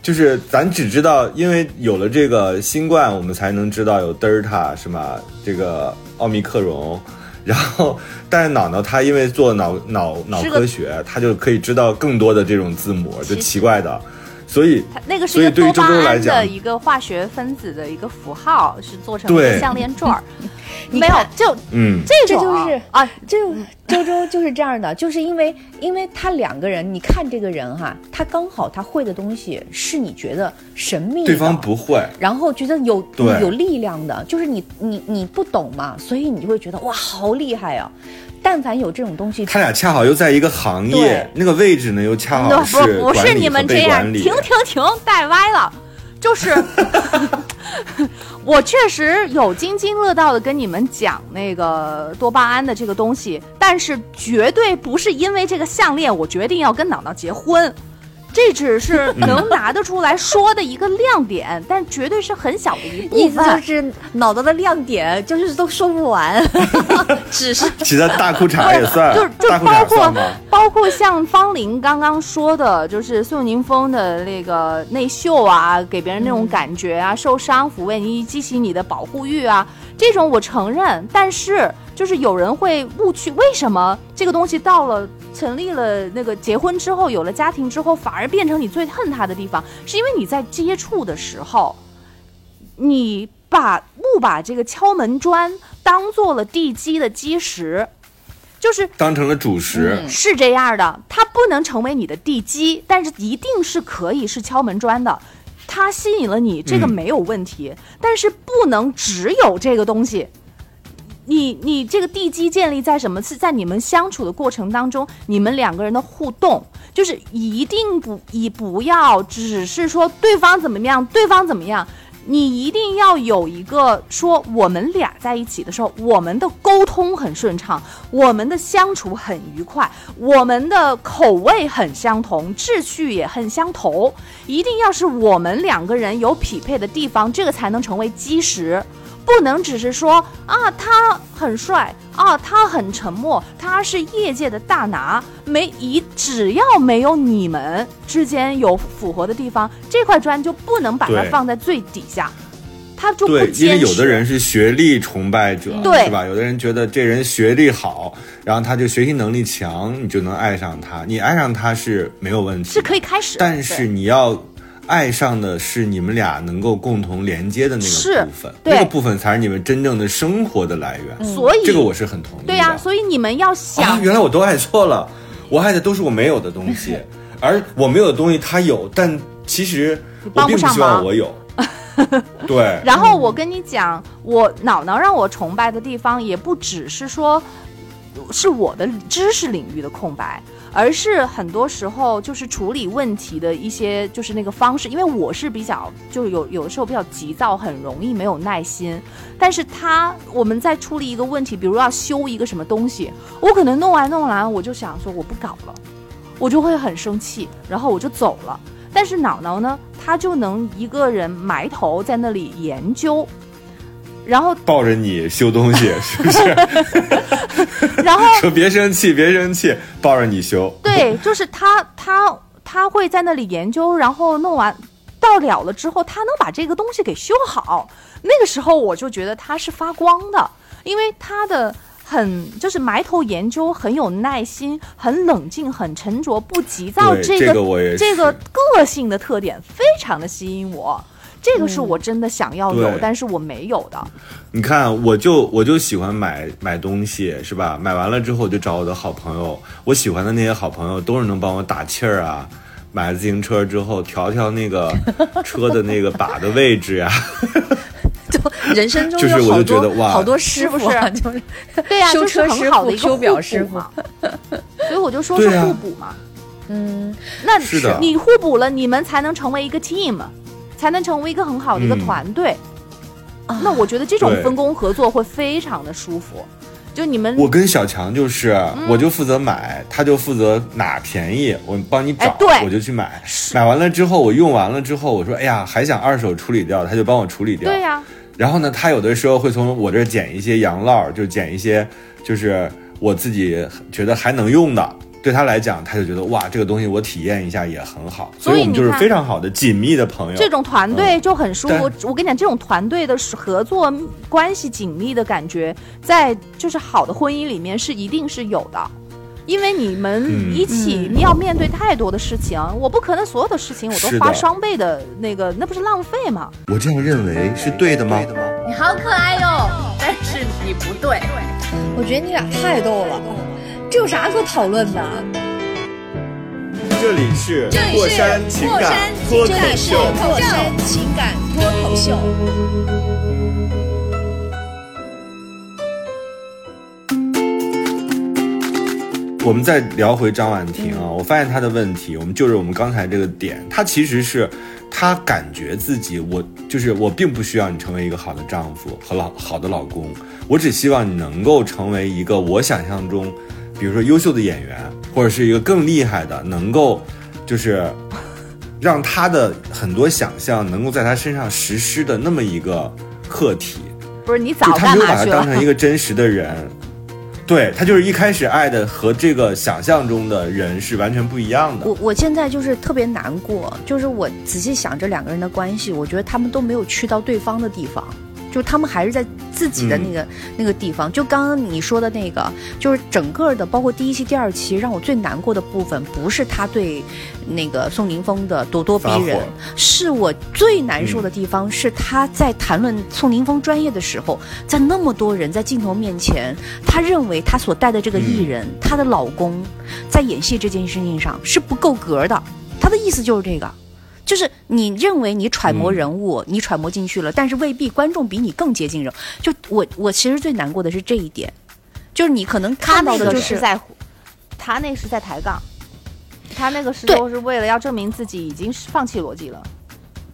就是咱只知道，因为有了这个新冠，我们才能知道有德尔塔什么？这个奥密克戎。然后，但是脑脑他因为做脑脑脑科学，他就可以知道更多的这种字母，就奇怪的，所以他那个是一个多巴胺的一个化学分子的一个符号，是做成一个项链坠儿，没有你看就嗯，这就是啊，就 周周就是这样的，就是因为因为他两个人，你看这个人哈，他刚好他会的东西是你觉得神秘的，对方不会，然后觉得有有力量的，就是你你你不懂嘛，所以你就会觉得哇好厉害啊！但凡有这种东西，他俩恰好又在一个行业，那个位置呢又恰好不是不是管理和你们这样，停停停，带歪了，就是 我确实有津津乐道的跟你们讲那个多巴胺的这个东西，但是绝对不是因为这个项链我决定要跟脑脑结婚。这只是能拿得出来说的一个亮点，但绝对是很小的一部意思就。是脑袋的亮点就是都说不完，只是 其他大裤衩也算，就就包括？包括像方玲刚刚说的，就是宋宁峰的那个内秀啊，给别人那种感觉啊，受伤抚慰你，激起你的保护欲啊，这种我承认。但是就是有人会误区，为什么这个东西到了成立了那个结婚之后，有了家庭之后，反而变成你最恨他的地方？是因为你在接触的时候，你把误把这个敲门砖当做了地基的基石。就是当成了主食，是这样的，它不能成为你的地基，但是一定是可以是敲门砖的。它吸引了你，这个嗯没有问题，但是不能只有这个东西。你你这个地基建立在什么？是在你们相处的过程当中，你们两个人的互动，就是一定不以不要只是说对方怎么样，对方怎么样，你一定要有一个说我们俩在一起的时候，我们的沟通很顺畅，我们的相处很愉快，我们的口味很相同，志趣也很相投，一定要是我们两个人有匹配的地方，这个才能成为基石。不能只是说啊，他很帅啊，他很沉默，他是业界的大拿，没一只要没有你们之间有符合的地方，这块砖就不能把它放在最底下，他就不对，因为。有的人是学历崇拜者，对是吧？有的人觉得这人学历好，然后他就学习能力强，你就能爱上他。你爱上他是没有问题，是可以开始的，但是你要爱上的是你们俩能够共同连接的那个部分，那个部分才是你们真正的生活的来源。所以这个我是很同意的。对呀、所以你们要想啊，原来我都爱错了，我爱的都是我没有的东西，而我没有的东西他有，但其实我并不希望我有。对，然后我跟你讲，我脑脑让我崇拜的地方，也不只是说是我的知识领域的空白，而是很多时候就是处理问题的一些就是那个方式。因为我是比较就有有的时候比较急躁，很容易没有耐心。但是他我们在处理一个问题，比如要修一个什么东西，我可能弄完弄完，我就想说我不搞了，我就会很生气，然后我就走了。但是脑脑呢，他就能一个人埋头在那里研究，然后抱着你修东西，是不是？然后 说别生气，别生气，抱着你修。对，就是他他他会在那里研究，然后弄完到了了之后，他能把这个东西给修好。那个时候我就觉得他是发光的，因为他的很就是埋头研究，很有耐心，很冷静，很沉着，不急躁。对这这个我也是这个个性的特点非常的吸引我。这个是我真的想要有，对但是我没有的。你看，我就我就喜欢买买东西，是吧？买完了之后，我就找我的好朋友，我喜欢的那些好朋友都是能帮我打气儿啊。买了自行车之后，调调那个 车的那个把的位置呀、就人生中就是我有好多就觉得哇好多师傅啊，就是对呀、修 就是车师傅、很好的一个修表师傅嘛。所以我就说是互补嘛。嗯，那是的你互补了，你们才能成为一个 team，才能成为一个很好的一个嗯团队。那我觉得这种分工合作会非常的舒服。就你们我跟小强就是，我就负责买，他就负责哪便宜，我帮你找，哎对我就去买。买完了之后，我用完了之后，我说，哎呀，还想二手处理掉，他就帮我处理掉。对呀、然后呢，他有的时候会从我这儿捡一些洋烙，就捡一些就是我自己觉得还能用的。对他来讲，他就觉得哇，这个东西我体验一下也很好，所以以我们就是非常好的紧密的朋友。这种团队就很舒服。但我跟你讲，这种团队的合作关系紧密的感觉，在就是好的婚姻里面是一定是有的。因为你们嗯一起，你要面对太多的事情，我不可能所有的事情我都花双倍的那个，那不是浪费吗？我这样认为是对的吗？你好可爱哟，但是你不对。我觉得你俩太逗了，这有啥可讨论的？这里是这里是过山情过感山脱口情感秀。过山情感脱口秀。我们再聊回张婉婷啊，我发现她的问题，我们就是我们刚才这个点，她其实是她感觉自己，我就是我并不需要你成为一个好的丈夫和老好的老公，我只希望你能够成为一个我想象中，比如说优秀的演员，或者是一个更厉害的，能够就是 让他的很多想象能够在他身上实施的那么一个课题，不是你就早他没有把他？当成一个真实的人。对他就是一开始爱的和这个想象中的人是完全不一样的。我我现在就是特别难过，就是我仔细想这两个人的关系，我觉得他们都没有去到对方的地方，就他们还是在自己的那个、那个地方。就刚刚你说的那个，就是整个的，包括第一期、第二期，让我最难过的部分，不是他对那个宋宁峰的咄咄逼人，是我最难受的地方，是他在谈论宋宁峰专业的时候，在那么多人在镜头面前，他认为他所带的这个艺人，他的老公，在演戏这件事情上是不够格的。他的意思就是这个，就是你认为你揣摩人物，你揣摩进去了，但是未必观众比你更接近人。就我我其实最难过的是这一点，就是你可能看到的就是个在，他那是在抬杠，他那个时对候是为了要证明自己已经是放弃逻辑了。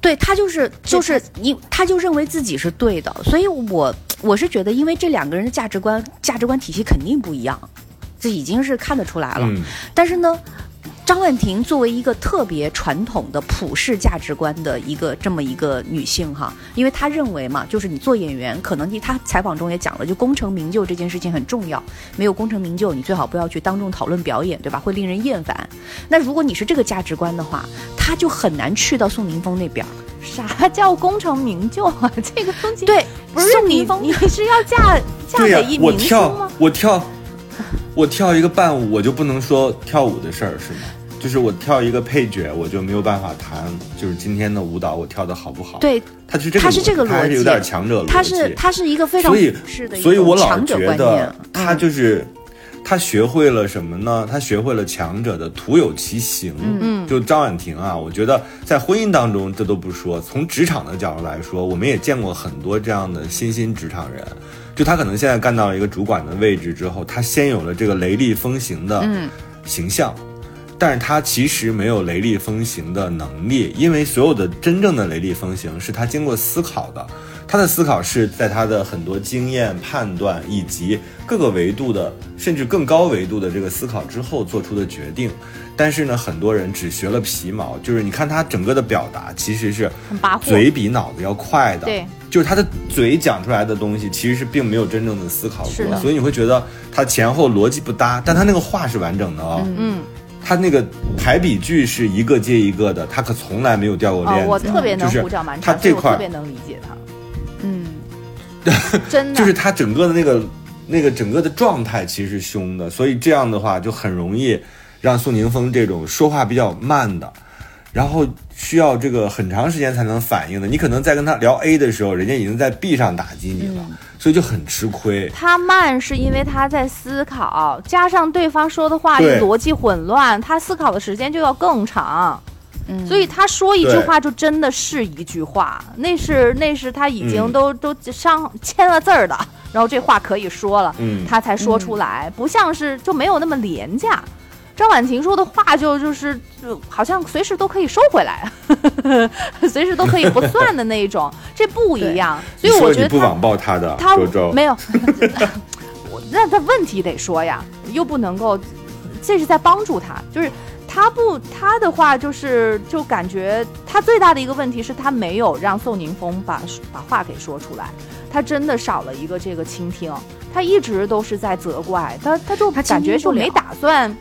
对他就是就是你他就认为自己是对的，所以我我是觉得，因为这两个人的价值观价值观体系肯定不一样，这已经是看得出来了。嗯，但是呢，张婉婷作为一个特别传统的普世价值观的一个这么一个女性哈，因为她认为嘛，就是你做演员，可能你她采访中也讲了，就功成名就这件事情很重要，没有功成名就，你最好不要去当众讨论表演，对吧？会令人厌烦。那如果你是这个价值观的话，她就很难去到宋宁峰那边。啥叫功成名就啊？这个东西对，不是你宋宁峰你是要嫁 嫁、给一明星我跳吗？我跳我跳一个伴舞，我就不能说跳舞的事儿是吗？就是我跳一个配角，我就没有办法谈，就是今天的舞蹈我跳的好不好？，对，他是这个他是这个逻辑他还是有点强者逻辑，他是他是一个非常所以所以我老觉得。他嗯就是、他学会了什么呢？他学会了强者的徒有其形。嗯就张婉婷啊，我觉得在婚姻当中这都不说，从职场的角度来说，我们也见过很多这样的新兴职场人。就他可能现在干到了一个主管的位置之后，他先有了这个雷厉风行的嗯形象。但是他其实没有雷厉风行的能力，因为所有的真正的雷厉风行是他经过思考的，他的思考是在他的很多经验判断以及各个维度的，甚至更高维度的这个思考之后做出的决定。但是呢，很多人只学了皮毛，就是你看他整个的表达其实是嘴比脑子要快的，对，就是他的嘴讲出来的东西其实是并没有真正的思考过，所以你会觉得他前后逻辑不搭，但他那个话是完整的哦。嗯，他那个排比句是一个接一个的，他可从来没有掉过链子。，哦我特别能就是胡搅蛮他这块特别能理解他，嗯，真的。就是他整个的那个那个整个的状态其实是凶的，所以这样的话就很容易让宋宁峰这种说话比较慢的，然后需要这个很长时间才能反应的，你可能在跟他聊 A 的时候，人家已经在 B 上打击你了，所以就很吃亏。他慢是因为他在思考，加上对方说的话对。逻辑混乱，他思考的时间就要更长。嗯。所以他说一句话就真的是一句话，那是那是他已经嗯。都、都上签了字儿的，然后这话可以说了，嗯。他才说出来，不像是就没有那么廉价。张婉婷说的话就就是就好像随时都可以收回来，随时都可以不算的那一种，这不一样。所以我觉得不网暴他的，他周周没有，我那他问题得说呀，又不能够，这是在帮助他，就是他不他的话就是就感觉他最大的一个问题是他没有让宋宁峰把把话给说出来，他真的少了一个这个倾听，他一直都是在责怪他，他就感觉就没打算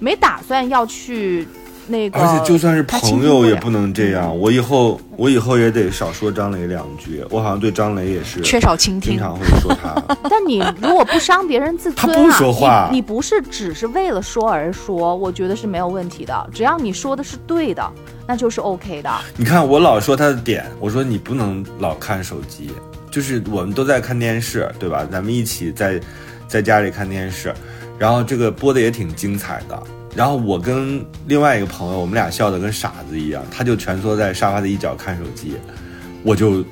没打算要去那个，而且就算是朋友也不能这样。我以后我以后也得少说张雷两句。我好像对张雷也是缺少倾听。经常会说他。但你如果不伤别人自尊、啊，他不说话你，你不是只是为了说而说，我觉得是没有问题的。只要你说的是对的，那就是 OK 的。你看我老说他的点，我说你不能老看手机，就是我们都在看电视，对吧？咱们一起在在家里看电视，然后这个播的也挺精彩的。然后我跟另外一个朋友，我们俩笑得跟傻子一样，他就蜷缩在沙发的一角看手机，我就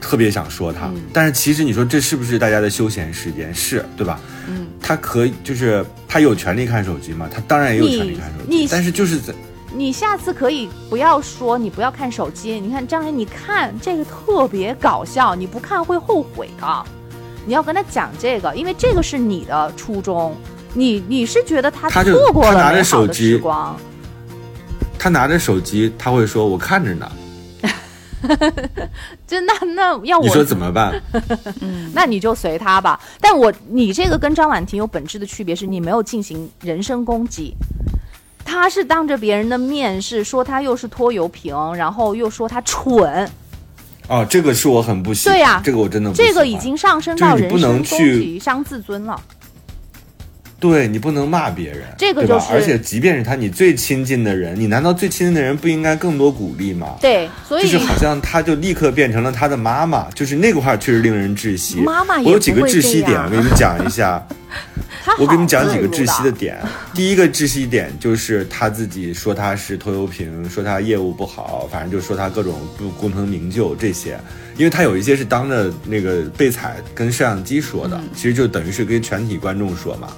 特别想说他。但是其实你说这是不是大家的休闲时间？是对吧？嗯，他可以就是他有权利看手机嘛？他当然也有权利看手机，但是就是在你下次可以不要说你不要看手机，你看张磊，你看这个特别搞笑，你不看会后悔的。你要跟他讲这个，因为这个是你的初衷，你你是觉得他错过他拿着了美好的手机时光，他拿着手机，他会说：“我看着呢。就那那要”我你说怎么办？那你就随他吧。但我你这个跟张婉婷有本质的区别是，你没有进行人身攻击，他是当着别人的面是说他又是拖油瓶，然后又说他蠢，哦，这个是我很不喜欢。对呀这个我真的不这个已经上升到人身攻去击、伤自尊了。对你不能骂别人，对吧这个就是而且即便是他你最亲近的人，你难道最亲近的人不应该更多鼓励吗？对，所以就是好像他就立刻变成了他的妈妈，就是那个话确实令人窒息。妈妈也我有几个窒息点，我给你们讲一下。我给你们讲几个窒息的点。第一个窒息点就是他自己说他是拖油瓶，说他业务不好，反正就说他各种不功成名就这些。因为他有一些是当着那个被踩跟摄像机说的，其实就等于是跟全体观众说嘛。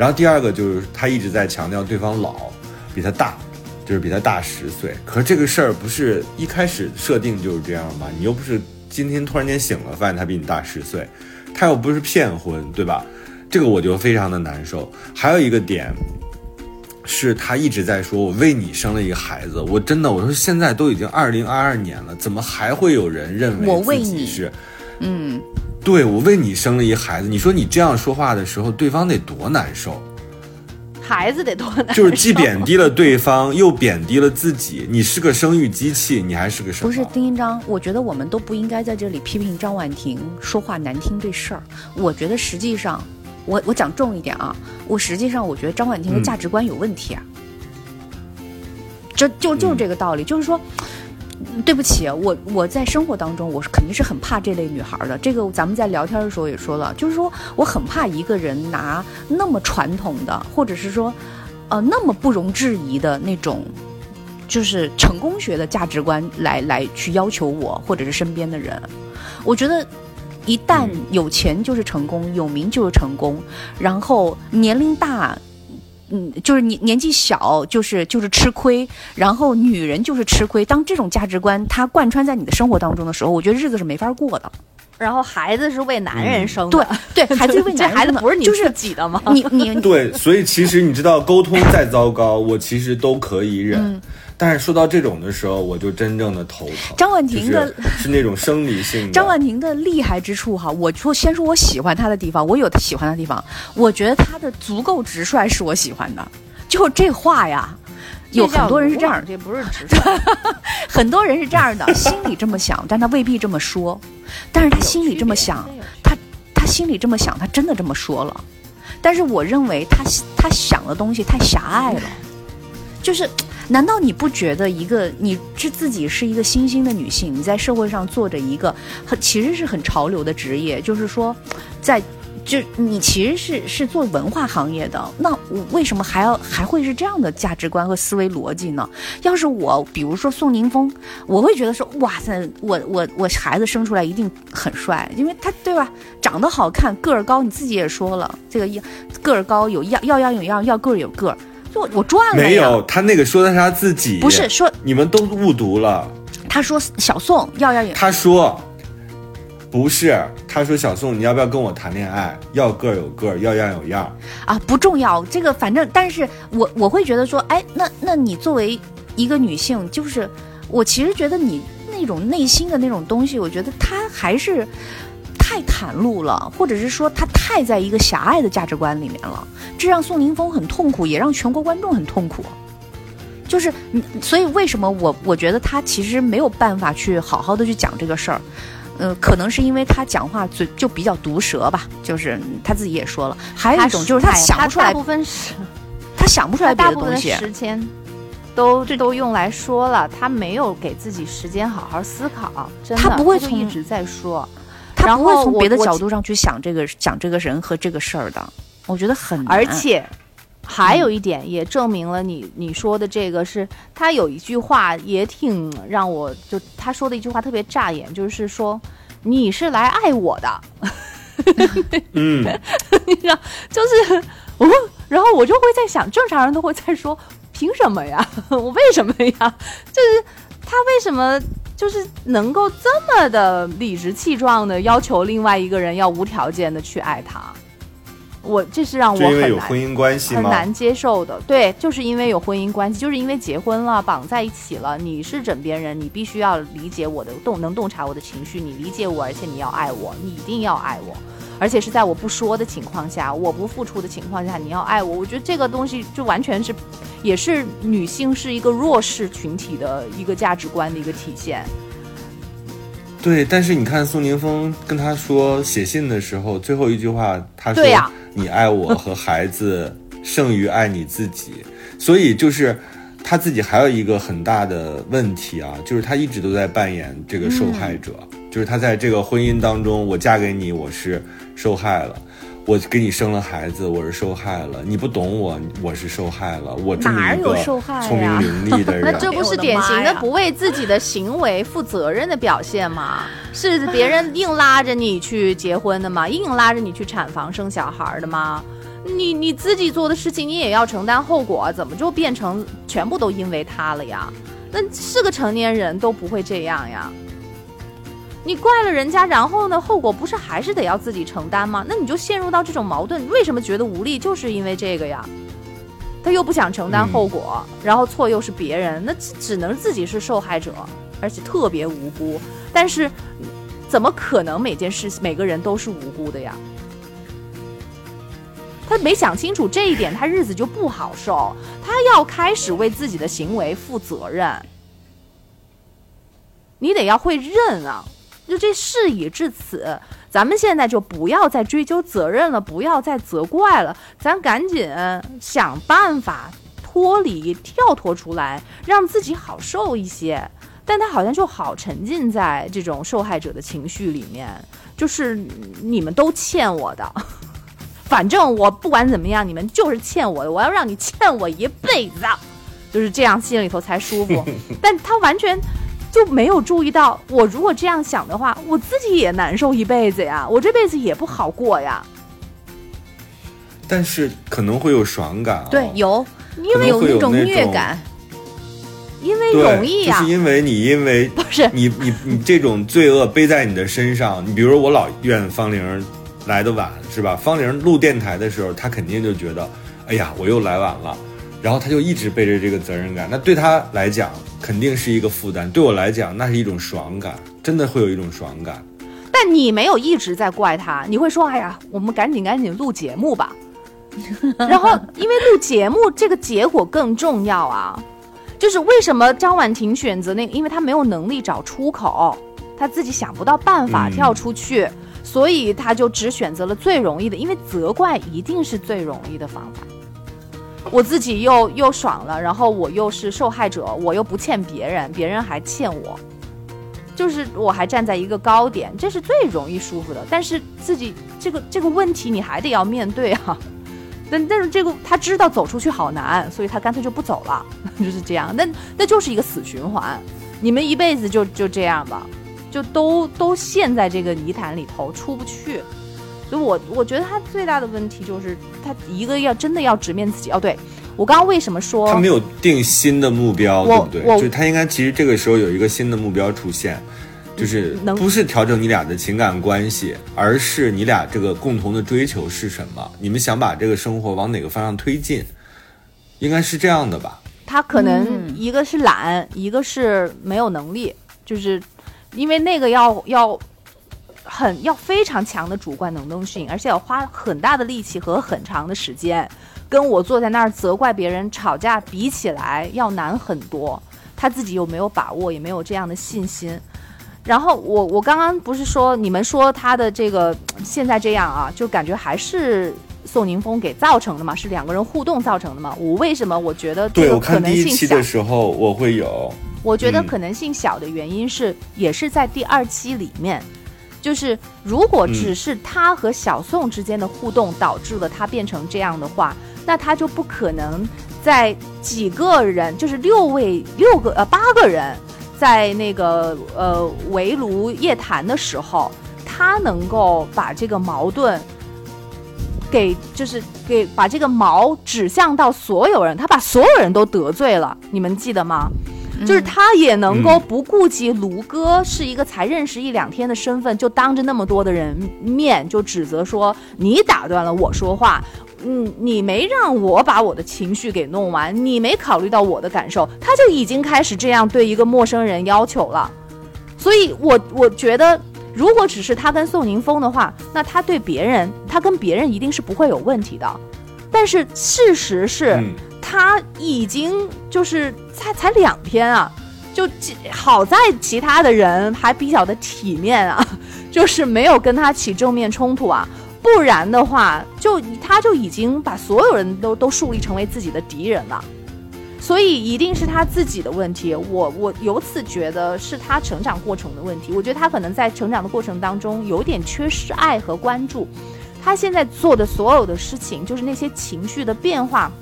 然后第二个就是他一直在强调对方老，比他大，就是比他大十岁。可是这个事儿不是一开始设定就是这样吗？你又不是今天突然间醒了，发现他比你大十岁，他又不是骗婚，对吧？这个我就非常的难受。还有一个点。是他一直在说，我为你生了一个孩子，我真的，我说现在都已经二零二二年了，怎么还会有人认为我自己是，嗯，对我为你生了一孩子？你说你这样说话的时候，对方得多难受？孩子得多难受，就是既贬低了对方，又贬低了自己。你是个生育机器，你还是个什么？不是丁一章，我觉得我们都不应该在这里批评张婉婷说话难听这事儿。我觉得实际上，我我讲重一点啊，我实际上我觉得张婉婷的嗯价值观有问题啊。这就就是这个道理，就是说，对不起，我我在生活当中，我是肯定是很怕这类女孩的。这个咱们在聊天的时候也说了，就是说我很怕一个人拿那么传统的，或者是说，呃，那么不容置疑的那种。就是成功学的价值观来来去要求我或者是身边的人，我觉得一旦嗯有钱就是成功，有名就是成功，然后年龄大。嗯，就是你年纪小，就是就是吃亏，然后女人就是吃亏。当这种价值观它贯穿在你的生活当中的时候，我觉得日子是没法过的。然后孩子是为男人生对的，对，孩子为这男人生的孩子不是你自己的吗？你 你对，所以其实你知道，沟通再糟糕，我其实都可以忍。嗯但是说到这种的时候，我就真正的头疼。张婉婷的就是是那种生理性的。张婉婷的厉害之处哈，我说先说我喜欢她的地方，我有喜欢的地方，我觉得她的足够直率是我喜欢的。就这话呀，有很多人是这样，这不是直率，很多人是这样的，心里这么想，但他未必这么说。但是他心里这么想，他他心里这么想，他真的这么说了。但是我认为他他想的东西太狭隘了，就是。难道你不觉得一个你是自己是一个新兴的女性，你在社会上做着一个很其实是很潮流的职业，就是说，在就你其实是是做文化行业的，那我为什么还要还会是这样的价值观和思维逻辑呢？要是我，比如说宋宁峰，我会觉得说，哇塞，我我我孩子生出来一定很帅，因为他对吧，长得好看，个儿高，你自己也说了，这个要个儿高有样要样有样，要个儿有个儿，就我我赚了。没有，他那个说的是他自己，不是说你们都误读了。他说小宋要要有他说不是，他说小宋，你要不要跟我谈恋爱？要个儿有个儿，要样有样。啊，不重要，这个反正，但是我我会觉得说，哎，那那你作为一个女性，就是我其实觉得你那种内心的那种东西，我觉得她还是太袒露了，或者是说她太在一个狭隘的价值观里面了，这让宋宁峰很痛苦，也让全国观众很痛苦。就是，嗯所以为什么我我觉得他其实没有办法去好好的去讲这个事儿，嗯、可能是因为他讲话嘴就比较毒舌吧，就是他自己也说了，还有一种就是他哎想不出来大部分时他想不出来别的的东西。时间都都用来说了，他没有给自己时间好好思考，真的，他不会就一直在说。他不会从别的角度上去想这个讲这个人和这个事儿的，我觉得很难。而且还有一点也证明了你你说的这个是，他有一句话也挺让我就他说的一句话特别扎眼，就是说你是来爱我的，嗯，你知道就是我，然后我就会在想，正常人都会在说，凭什么呀？我为什么呀？就是他为什么就是能够这么的理直气壮的要求另外一个人要无条件的去爱他？我这是让我很难有婚姻关系？很难接受的。对，就是因为有婚姻关系，就是因为结婚了，绑在一起了。你是枕边人，你必须要理解我的洞，能洞察我的情绪，你理解我，而且你要爱我，你一定要爱我，而且是在我不说的情况下，我不付出的情况下，你要爱我。我觉得这个东西就完全是，也是女性是一个弱势群体的一个价值观的一个体现。对，但是你看宋宁峰跟他说写信的时候，最后一句话他说：“对呀你爱我和孩子胜于爱你自己。”所以就是他自己还有一个很大的问题啊，就是他一直都在扮演这个受害者，就是他在这个婚姻当中，我嫁给你，我是受害了。我给你生了孩子，我是受害了。你不懂我，我是受害了。我这么一个受害呀聪明伶俐的人，那这不是典型的不为自己的行为负责任的表现吗？是别人硬拉着你去结婚的吗？硬拉着你去产房生小孩的吗？你你自己做的事情，你也要承担后果，怎么就变成全部都因为他了呀？那是个成年人都不会这样呀。你怪了人家，然后呢，后果不是还是得要自己承担吗？那你就陷入到这种矛盾，为什么觉得无力？就是因为这个呀。他又不想承担后果，然后错又是别人，那只只能自己是受害者，而且特别无辜。但是，怎么可能每件事每个人都是无辜的呀？他没想清楚这一点，他日子就不好受。他要开始为自己的行为负责任，你得要会认啊。就这事已至此，咱们现在就不要再追究责任了，不要再责怪了，咱赶紧想办法脱离、跳脱出来，让自己好受一些。但他好像就好沉浸在这种受害者的情绪里面，就是你们都欠我的，反正我不管怎么样，你们就是欠我的，我要让你欠我一辈子，就是这样，心里头才舒服。但他完全。就没有注意到，我如果这样想的话，我自己也难受一辈子呀，我这辈子也不好过呀。但是可能会有爽感、啊，对，有，可因为有种那种虐感，因为，容易呀、就是因为你因为不是。你你你这种罪恶背在你的身上，你比如说我老怨方玲来的晚是吧？方玲录电台的时候，她肯定就觉得，哎呀，我又来晚了，然后他就一直背着这个责任感，那对他来讲肯定是一个负担，对我来讲那是一种爽感，真的会有一种爽感。但你没有一直在怪他，你会说：“哎呀，我们赶紧赶紧录节目吧。”然后，因为录节目这个结果更重要啊，就是为什么张婉婷选择那个，因为她没有能力找出口，她自己想不到办法嗯跳出去，所以她就只选择了最容易的，因为责怪一定是最容易的方法。我自己又又爽了，然后我又是受害者，我又不欠别人，别人还欠我，就是我还站在一个高点，这是最容易舒服的。但是自己这个这个问题你还得要面对啊。但但是这个他知道走出去好难，所以他干脆就不走了，就是这样。那那就是一个死循环，你们一辈子就就这样吧，就都都陷在这个泥潭里头出不去。所以我我觉得他最大的问题就是他一个要真的要直面自己。哦，对我刚刚为什么说他没有定新的目标，对不对？就是他应该其实这个时候有一个新的目标出现，就是不是调整你俩的情感关系，而是你俩这个共同的追求是什么？你们想把这个生活往哪个方向推进？应该是这样的吧？他可能嗯一个是懒，一个是没有能力，就是因为那个要要很要非常强的主观能动性，而且要花很大的力气和很长的时间，跟我坐在那儿责怪别人吵架比起来要难很多。他自己又没有把握，也没有这样的信心。然后我我刚刚不是说你们说他的这个现在这样啊，就感觉还是宋宁峰给造成的嘛，是两个人互动造成的嘛？我为什么我觉得这对我看第一期的？时候，我会有，我觉得嗯可能性小的原因是，也是在第二期里面，就是如果嗯只是他和小宋之间的互动导致了他变成这样的话，那他就不可能在几个人，就是六位六个呃八个人，在那个呃围炉夜谈的时候，他能够把这个矛盾。给就是给把这个矛指向到所有人，他把所有人都得罪了，你们记得吗？就是他也能够不顾及卢哥是一个才认识一两天的身份，就当着那么多的人面就指责说你打断了我说话。嗯，你没让我把我的情绪给弄完，你没考虑到我的感受，他就已经开始这样对一个陌生人要求了。所以，我我觉得，如果只是他跟宋宁峰的话，那他对别人，他跟别人一定是不会有问题的。但是事实是，他已经就是才才两天啊，就好在其他的人还比较的体面啊，就是没有跟他起正面冲突啊。不然的话，就他就已经把所有人都都树立成为自己的敌人了，所以一定是他自己的问题。我我由此觉得是他成长过程的问题。我觉得他可能在成长的过程当中有点缺失爱和关注。他现在做的所有的事情，就是那些情绪的变化，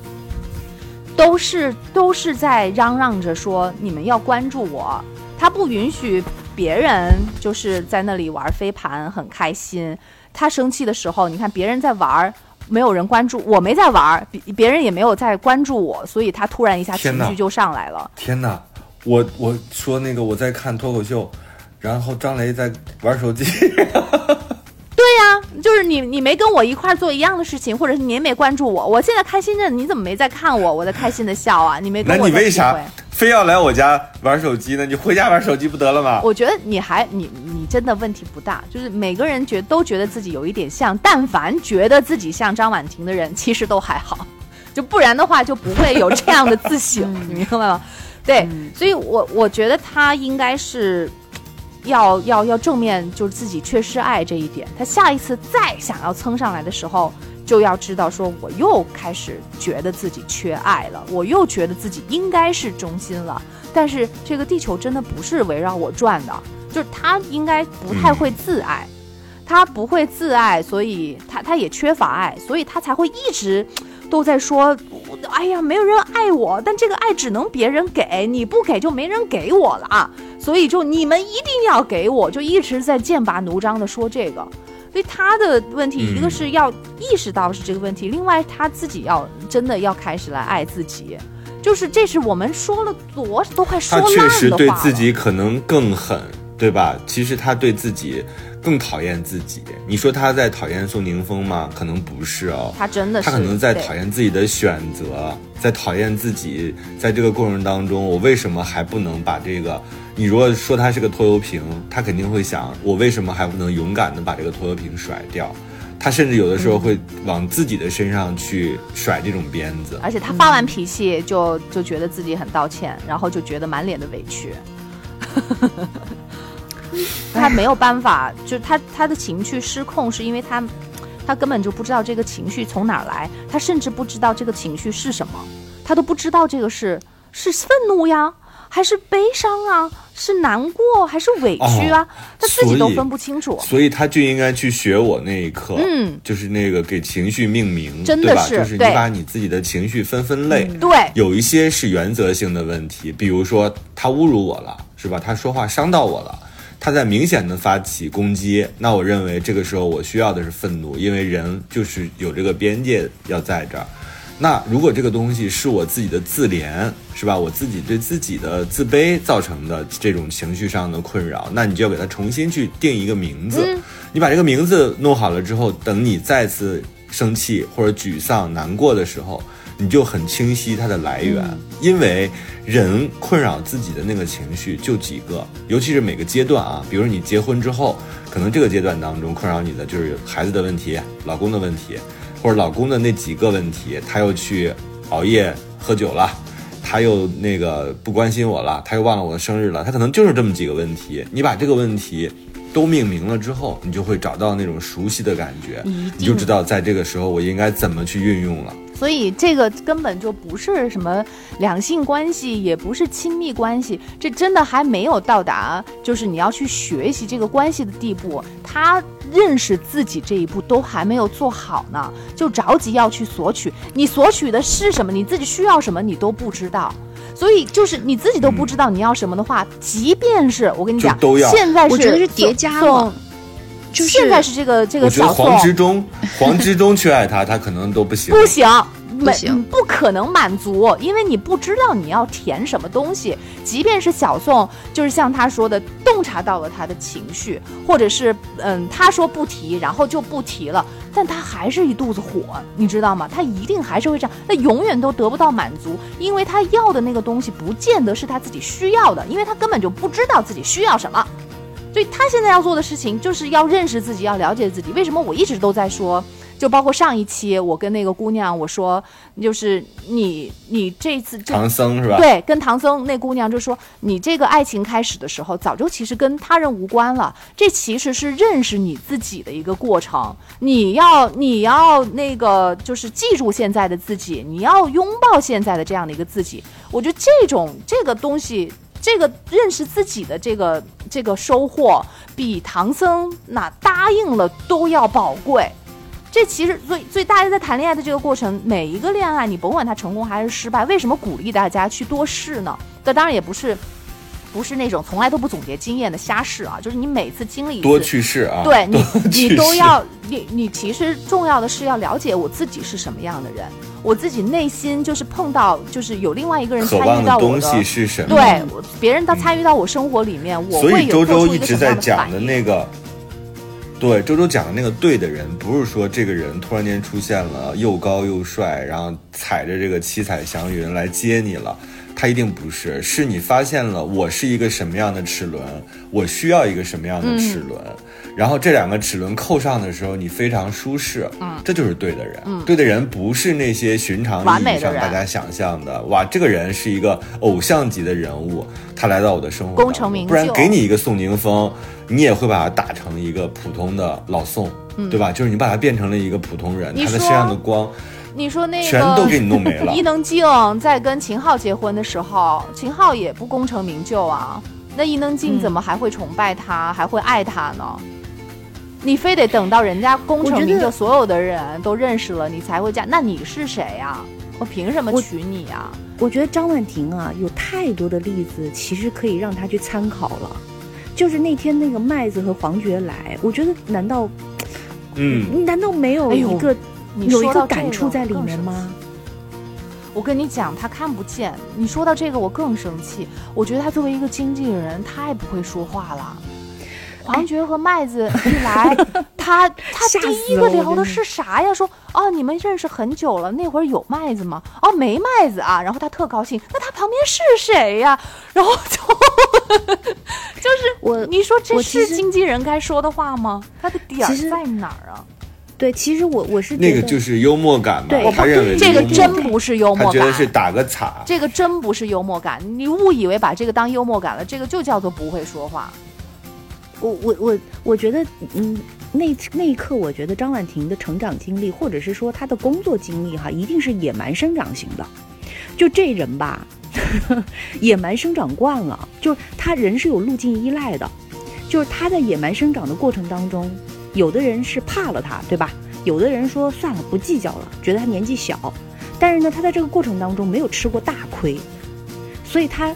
都是都是在嚷嚷着说你们要关注我。他不允许别人就是在那里玩飞盘很开心。他生气的时候，你看别人在玩，没有人关注，我没在玩，别别人也没有在关注我，所以他突然一下情绪就上来了。天哪，我我说那个我在看脱口秀，然后张雷在玩手机。是你你没跟我一块做一样的事情，或者是你也没关注我，我现在开心着，你怎么没在看我？我在开心的笑啊，你没跟我。那你为啥？非要来我家玩手机呢？你回家玩手机不得了吗？我觉得你还你你真的问题不大，就是每个人觉都觉得自己有一点像，但凡觉得自己像张婉婷的人，其实都还好，就不然的话就不会有这样的自省，你明白吗？对，所以我我觉得他应该是要要要正面，就是自己缺失爱这一点，他下一次再想要蹭上来的时候。就要知道，说我又开始觉得自己缺爱了，我又觉得自己应该是中心了。但是这个地球真的不是围绕我转的，就是他应该不太会自爱，他不会自爱，所以他他也缺乏爱，所以他才会一直都在说，哎呀，没有人爱我，但这个爱只能别人给，你不给就没人给我了啊，所以就你们一定要给我，就一直在剑拔弩张的说这个。所以他的问题，一个是要意识到是这个问题，另外他自己要真的要开始来爱自己，就是这是我们说了多都快说烂的话他确实对自己可能更狠，对吧？其实他对自己更讨厌自己。你说他在讨厌宋宁峰吗？可能不是哦，他真的是他可能在讨厌自己的选择，在讨厌自己在这个过程当中，我为什么还不能把这个。你如果说他是个拖油瓶，他肯定会想，我为什么还不能勇敢的把这个拖油瓶甩掉？他甚至有的时候会往自己的身上去甩这种鞭子。而且他发完脾气就就觉得自己很道歉，然后就觉得满脸的委屈。他没有办法，就他他的情绪失控，是因为他他根本就不知道这个情绪从哪儿来，他甚至不知道这个情绪是什么，他都不知道这个是是愤怒呀。还是悲伤啊，是难过还是委屈啊？他自己都分不清楚，所以他就应该去学我那一课，嗯，就是那个给情绪命名，真的是，就是你把你自己的情绪分分类，对，有一些是原则性的问题，比如说他侮辱我了，是吧？他说话伤到我了，他在明显的发起攻击，那我认为这个时候我需要的是愤怒，因为人就是有这个边界要在这儿。那如果这个东西是我自己的自怜，是吧？我自己对自己的自卑造成的这种情绪上的困扰，那你就要给它重新去定一个名字。你把这个名字弄好了之后，等你再次生气或者沮丧、难过的时候，你就很清晰它的来源。因为人困扰自己的那个情绪就几个，尤其是每个阶段啊，比如你结婚之后，可能这个阶段当中困扰你的就是孩子的问题、老公的问题。或者老公的那几个问题，他又去熬夜喝酒了，他又那个不关心我了，他又忘了我的生日了，他可能就是这么几个问题。你把这个问题都命名了之后，你就会找到那种熟悉的感觉，你就知道在这个时候我应该怎么去运用了。所以这个根本就不是什么两性关系，也不是亲密关系，这真的还没有到达就是你要去学习这个关系的地步。他认识自己这一步都还没有做好呢，就着急要去索取。你索取的是什么？你自己需要什么？你都不知道。所以就是你自己都不知道你要什么的话，即便是我跟你讲，现在我觉得是叠加了。现在是这个这个小黄执中，黄执中去爱他，他可能都不行。不行，不行不可能满足，因为你不知道你要填什么东西。即便是小宋，就是像他说的，洞察到了他的情绪，或者是嗯，他说不提，然后就不提了，但他还是一肚子火，你知道吗？他一定还是会这样，他永远都得不到满足，因为他要的那个东西不见得是他自己需要的，因为他根本就不知道自己需要什么。所以他现在要做的事情就是要认识自己，要了解自己。为什么我一直都在说？就包括上一期我跟那个姑娘我说，就是你你这次这唐僧是吧？对，跟唐僧那姑娘就说，你这个爱情开始的时候，早就其实跟他人无关了，这其实是认识你自己的一个过程。你要你要那个就是记住现在的自己，你要拥抱现在的这样的一个自己。我觉得这种这个东西。这个认识自己的这个这个收获，比唐僧那答应了都要宝贵。这其实，所以所以大家在谈恋爱的这个过程，每一个恋爱，你甭管他成功还是失败，为什么鼓励大家去多试呢？这当然也不是，不是那种从来都不总结经验的瞎试啊，就是你每次经历一次，多去试啊，对 你你都要你你其实重要的是要了解我自己是什么样的人，我自己内心就是碰到就是有另外一个人参与到我的东西是什么？对，我别人他参与到我生活里面，我所会有以周周一直在讲。的那个，对周周讲的那个对的人，不是说这个人突然间出现了又高又帅，然后踩着这个七彩祥云来接你了。他一定不是，是你发现了我是一个什么样的齿轮，我需要一个什么样的齿轮，然后这两个齿轮扣上的时候，你非常舒适，嗯，这就是对的人。对的人不是那些寻常意义上大家想象的，哇，这个人是一个偶像级的人物，他来到我的生活当中，功成名不然给你一个宋宁峰，你也会把他打成一个普通的老宋，对吧？就是你把他变成了一个普通人，他的身上的光你说那个全都给你弄没了伊。能静在跟秦昊结婚的时候，秦昊也不功成名就啊。那伊能静怎么还会崇拜他，还会爱他呢？你非得等到人家功成名就，所有的人都认识了，你才会嫁？那你是谁呀、我凭什么娶你呀、我觉得张婉婷啊，有太多的例子，其实可以让她去参考了。就是那天那个麦子和黄觉来，我觉得难道嗯，难道没有一个、你有一个说到这感触在里面吗？我跟你讲，他看不见。你说到这个，我更生气。我觉得他作为一个经纪人，太不会说话了。黄觉和麦子一来，他他第一个聊的是啥呀？说哦，你们认识很久了，那会儿有麦子吗？哦，没麦子啊。然后他特高兴，那他旁边是谁呀？然后就 就是我你说这是经纪人该说的话吗？他的点儿在哪儿啊？对，其实我我是那个就是幽默感嘛对，他认为这个真不是幽默感，觉得是打个岔。这个真不是幽默感，你误以为把这个当幽默感了，这个就叫做不会说话。我我我我觉得，嗯，那那一刻，我觉得张婉婷的成长经历，或者是说她的工作经历，哈，一定是野蛮生长型的。就这人吧，野蛮生长惯了，就是他人是有路径依赖的，就是他在野蛮生长的过程当中，有的人是怕了他，对吧？有的人说算了，不计较了，觉得他年纪小，但是呢，他在这个过程当中没有吃过大亏，所以他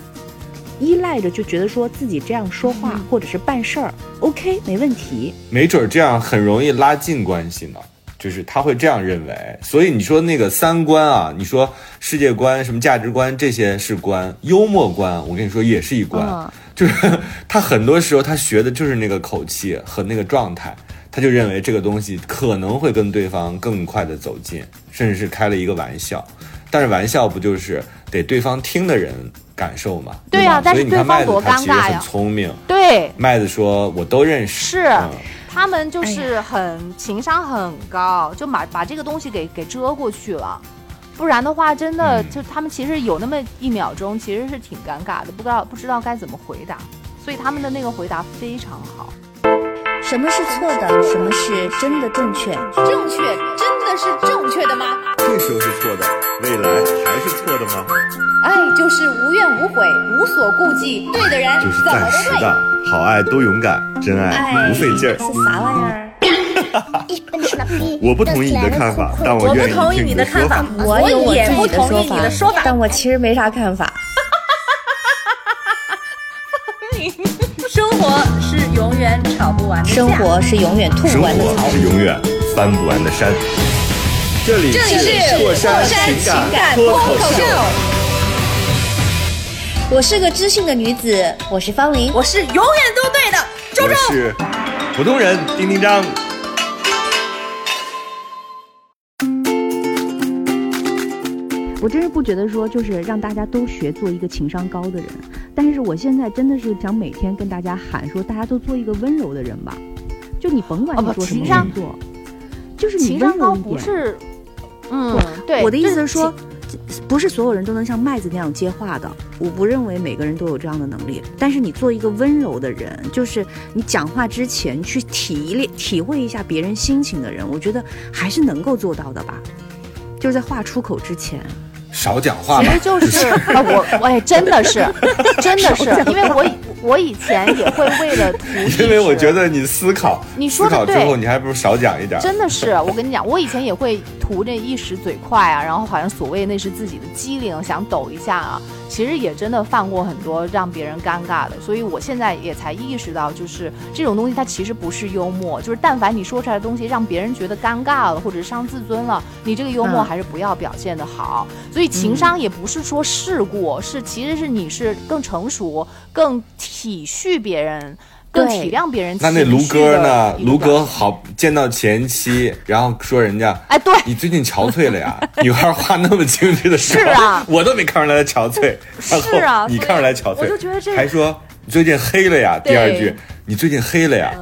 依赖着就觉得说自己这样说话、或者是办事儿，OK 没问题。没准儿这样很容易拉近关系呢。就是他会这样认为，所以你说那个三观啊，你说世界观、什么价值观这些是观，幽默观，我跟你说也是一关。嗯就是他很多时候他学的就是那个口气和那个状态，他就认为这个东西可能会跟对方更快的走近，甚至是开了一个玩笑。但是玩笑不就是得对方听的人感受嘛？对呀吧所以你看但是对方麦子多他其实很尴尬呀聪明，对，麦子说我都认识，是嗯他们就是很情商很高，就把把这个东西给给遮过去了。不然的话，真的嗯就他们其实有那么一秒钟，其实是挺尴尬的，不知道不知道该怎么回答，所以他们的那个回答非常好。什么是错的？什么是真的正确？正确真的是正确的吗？这时候是错的，未来还是错的吗？爱就是无怨无悔，无所顾忌，对的人就是。暂时的，好爱都勇敢，真爱不费劲儿。是啥玩意儿？我不同意你的看法，但我愿意我不同意听你的看法说法。，我也不同意你的说法。但我其实没啥看法。是永远吵不完的。生活是永远吐不完的槽。是永远翻不完的山。这里这里是过山情感脱口秀。我是个知性的女子，我是方玲，我是永远都对的周周。我是普通人丁丁张。我真是不觉得说就是让大家都学做一个情商高的人，但是我现在真的是想每天跟大家喊说，大家都做一个温柔的人吧。就你甭管你做什么工作，就是你温柔一点。不是，嗯，对，我的意思是说，不是所有人都能像麦子那样接话的。我不认为每个人都有这样的能力，但是你做一个温柔的人，就是你讲话之前去体验、体会一下别人心情的人，我觉得还是能够做到的吧。就是在话出口之前，少讲话吧其实，就是啊，我我也真的是，真的是，因为我以我以前也会为了图，因为我觉得你思考，你说的思考之后，对你还不如少讲一点。真的是，我跟你讲，我以前也会图这一时嘴快啊，然后好像所谓那是自己的机灵，想抖一下啊，其实也真的犯过很多让别人尴尬的，所以我现在也才意识到，就是这种东西它其实不是幽默，就是但凡你说出来的东西让别人觉得尴尬了或者伤自尊了，你这个幽默嗯还是不要表现的好。所以情商也不是说世故，是其实是你是更成熟、更体恤别人。更对体谅别人那那卢哥呢？卢哥好见到前妻，然后说人家，哎对你最近憔悴了呀？女孩画那么精致的时候，是啊我都没看出来她憔悴，然后是啊你看出来憔悴，我就觉得这还说你最近黑了呀？第二句，你最近黑了呀？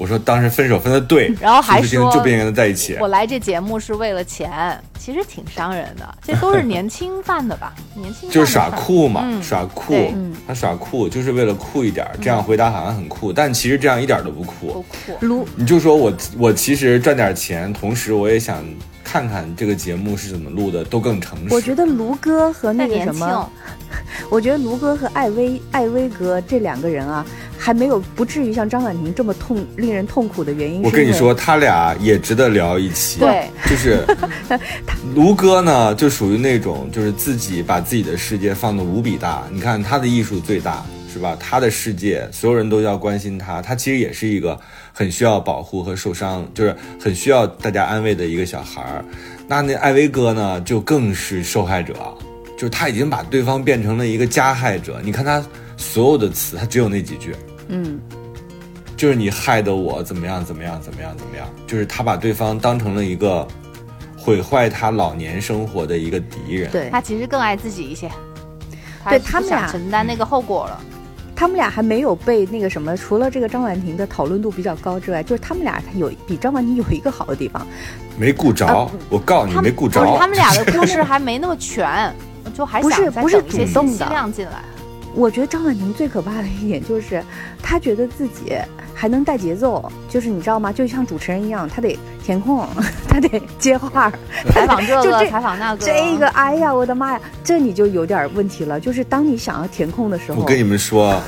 我说当时分手分的对，然后还是就不应该跟他在一起。我来这节目是为了钱，其实挺伤人的。这都是年轻犯的吧？年轻就是耍酷嘛，嗯耍酷对，他耍酷就是为了酷一点儿，这样回答好像很酷，但其实这样一点都不不酷。酷。你就说我我其实赚点钱，同时我也想看看这个节目是怎么录的，都更诚实。我觉得卢哥和那个什么，我觉得卢哥和艾薇艾薇哥这两个人啊，还没有不至于像张婉婷这么痛令人痛苦的原因。我跟你说，，他俩也值得聊一期。对，就是 卢哥呢，就属于那种就是自己把自己的世界放得无比大。你看他的艺术最大，是吧？他的世界所有人都要关心他，他其实也是一个很需要保护和受伤，就是很需要大家安慰的一个小孩儿。那那艾薇哥呢，就更是受害者，就是他已经把对方变成了一个加害者。你看他所有的词，他只有那几句。嗯，就是你害得我怎么样怎么样怎么样怎么样，就是他把对方当成了一个毁坏他老年生活的一个敌人。对他其实更爱自己一些。对他们俩承担那个后果了。他们俩还没有被那个什么，除了这个张婉婷的讨论度比较高之外，就是他们俩有比张婉婷有一个好的地方，没顾着，啊我告诉你他没顾着。不是他们俩的故事还没那么全，就还不是想再不是主动的量进来。我觉得张婉婷最可怕的一点就是，她觉得自己还能带节奏，就是你知道吗？就像主持人一样，他得填空，他得接话儿，采访这个，就这采访那个，这个，哎呀，我的妈呀，这你就有点问题了。就是当你想要填空的时候，我跟你们说，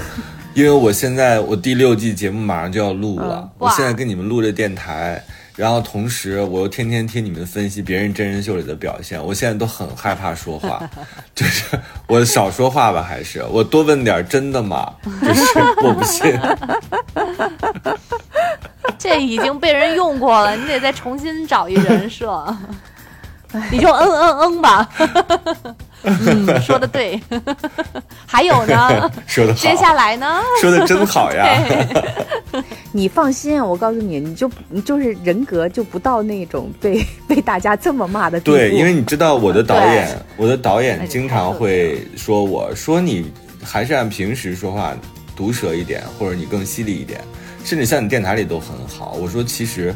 因为我现在我第六季节目马上就要录了，嗯我现在跟你们录这电台，然后同时我又天天听你们分析别人真人秀里的表现，我现在都很害怕说话，就是我少说话吧，还是我多问点真的吗？就是我不信。这已经被人用过了，你得再重新找一人设。你就嗯嗯嗯吧，嗯，说的对。还有呢，说的好，接下来呢？说的真好呀。你放心，我告诉你，你就你就是人格就不到那种被被大家这么骂的地步。对，因为你知道我的导演，我的导演经常会说我说你还是按平时说话毒舌一点，或者你更犀利一点，甚至像你电台里都很好。我说其实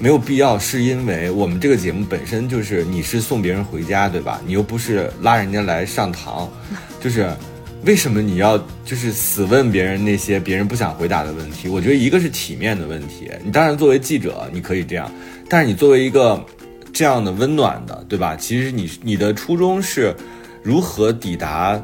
没有必要，是因为我们这个节目本身就是你是送别人回家，对吧？你又不是拉人家来上堂，就是。为什么你要就是死问别人那些别人不想回答的问题？我觉得一个是体面的问题，你当然作为记者你可以这样，但是你作为一个这样的温暖的，对吧？其实你你的初衷是如何抵达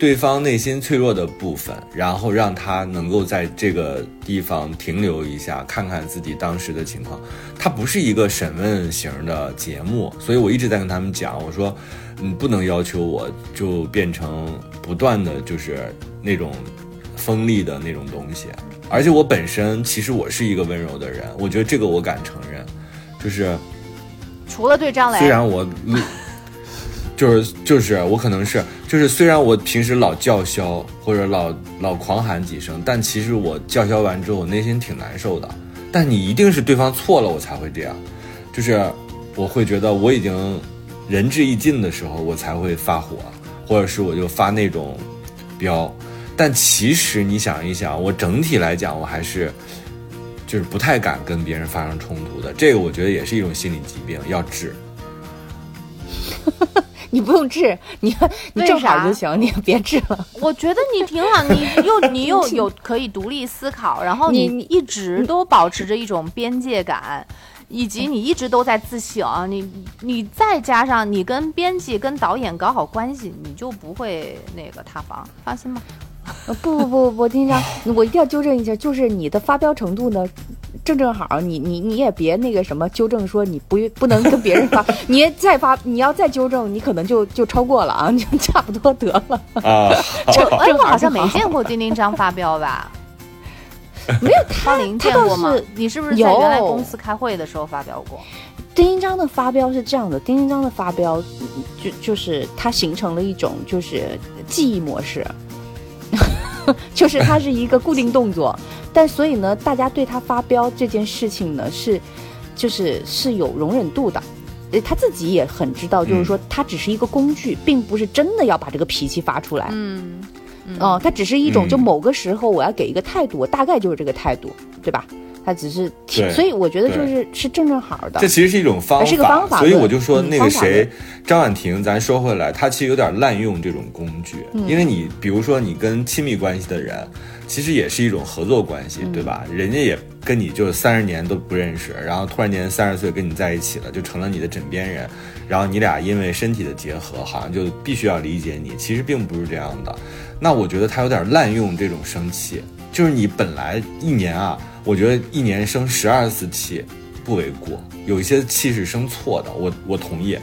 对方内心脆弱的部分，然后让他能够在这个地方停留一下，看看自己当时的情况。它不是一个审问型的节目，所以我一直在跟他们讲，我说，你，不能要求我就变成不断的就是那种锋利的那种东西。而且我本身其实我是一个温柔的人，我觉得这个我敢承认，就是除了对张雷，虽然我就是就是我可能是就是虽然我平时老叫嚣或者老老狂喊几声，但其实我叫嚣完之后，我内心挺难受的。但你一定是对方错了，我才会这样，就是我会觉得我已经仁至义尽的时候，我才会发火，或者是我就发那种飙。但其实你想一想，我整体来讲，我还是就是不太敢跟别人发生冲突的。这个我觉得也是一种心理疾病，要治。你不用治，你你正好就行，你别治了。我觉得你挺好，你 又你又有可以独立思考，然后你你一直都保持着一种边界感，以及你一直都在自省，你你再加上你跟编辑跟导演搞好关系，你就不会那个塌房，放心吧。呃不不不不，丁章，我一定要纠正一下，就是你的发飙程度呢，正正好，你你你也别那个什么纠正说你不不能跟别人发，你再发你要再纠正，你可能就就超过了啊，就差不多得了。啊，我哎，我好像没见过丁丁张发飙吧？没有他林他倒见过吗是？你是不是在原来公司开会的时候发飙过？丁丁章的发飙是这样的，丁丁章的发飙嗯就就是它形成了一种就是记忆模式，就是它是一个固定动作，但所以呢，大家对他发飙这件事情呢是就是是有容忍度的。呃，他自己也很知道，就是说，他只是一个工具，并不是真的要把这个脾气发出来。嗯，哦，他只是一种，嗯就某个时候我要给一个态度，我大概就是这个态度，对吧？它只是所以我觉得就是是正正好的这。其实是一种方法，是个方法所以我就说嗯那个谁，张婉婷，咱说回来，她其实有点滥用这种工具，嗯因为你比如说你跟亲密关系的人，其实也是一种合作关系，嗯对吧？人家也跟你就是三十年都不认识，然后突然间三十岁跟你在一起了，就成了你的枕边人，然后你俩因为身体的结合，好像就必须要理解你，其实并不是这样的。那我觉得他有点滥用这种生气，就是你本来一年啊，我觉得一年生十二次气不为过，有一些气是生错的，我我同意，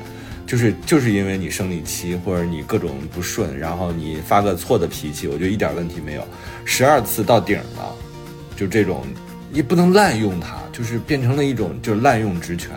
就是就是因为你生理期或者你各种不顺，然后你发个错的脾气，我觉得一点问题没有，十二次到顶了，就这种你不能滥用它，就是变成了一种就是滥用职权。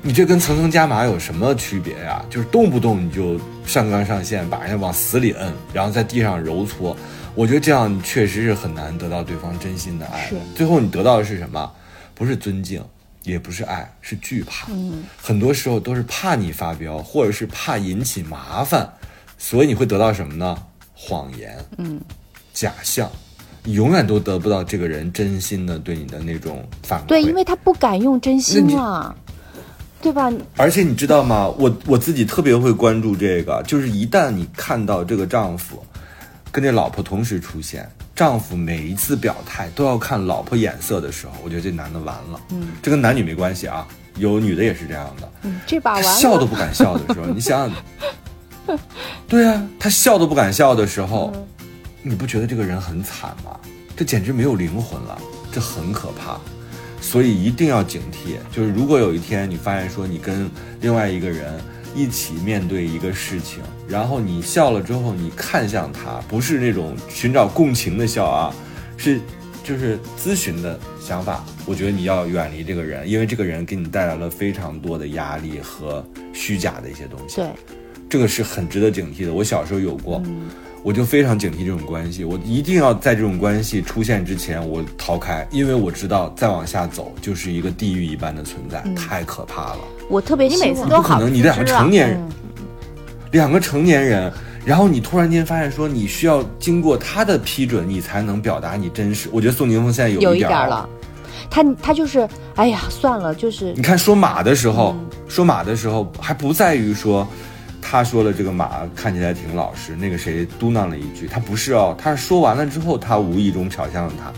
你这跟层层加码有什么区别呀？就是动不动你就上纲上线，把人家往死里摁，然后在地上揉搓。我觉得这样确实是很难得到对方真心的爱是。最后你得到的是什么？不是尊敬，也不是爱，是惧怕。嗯，很多时候都是怕你发飙，或者是怕引起麻烦，所以你会得到什么呢？谎言，嗯，假象，你永远都得不到这个人真心的对你的那种反馈。对，因为他不敢用真心啊，对吧？而且你知道吗？我我自己特别会关注这个，就是一旦你看到这个丈夫跟这老婆同时出现，丈夫每一次表态都要看老婆眼色的时候，我觉得这男的完了。嗯，这跟男女没关系啊，有女的也是这样的。嗯，这把他完了，笑都不敢笑的时候，你想想，对啊，他笑都不敢笑的时候，嗯你不觉得这个人很惨吗？这简直没有灵魂了，这很可怕。所以一定要警惕，就是如果有一天你发现说你跟另外一个人一起面对一个事情，然后你笑了之后，你看向他，不是那种寻找共情的笑啊，是就是咨询的想法。我觉得你要远离这个人，因为这个人给你带来了非常多的压力和虚假的一些东西。对，这个是很值得警惕的。我小时候有过，我就非常警惕这种关系，我一定要在这种关系出现之前我逃开，因为我知道再往下走就是一个地狱一般的存在，太可怕了。我特别你希望不可每次都好能，你两个成年人，嗯两个成年人，然后你突然间发现说你需要经过他的批准，你才能表达你真实。我觉得宋宁峰现在有有一点儿一点了，他他就是，哎呀，算了，就是你看说马的时候，嗯说马的时候还不在于说，他说了这个马看起来挺老实，那个谁嘟囔了一句，他不是哦，他是说完了之后，他无意中瞟向了他，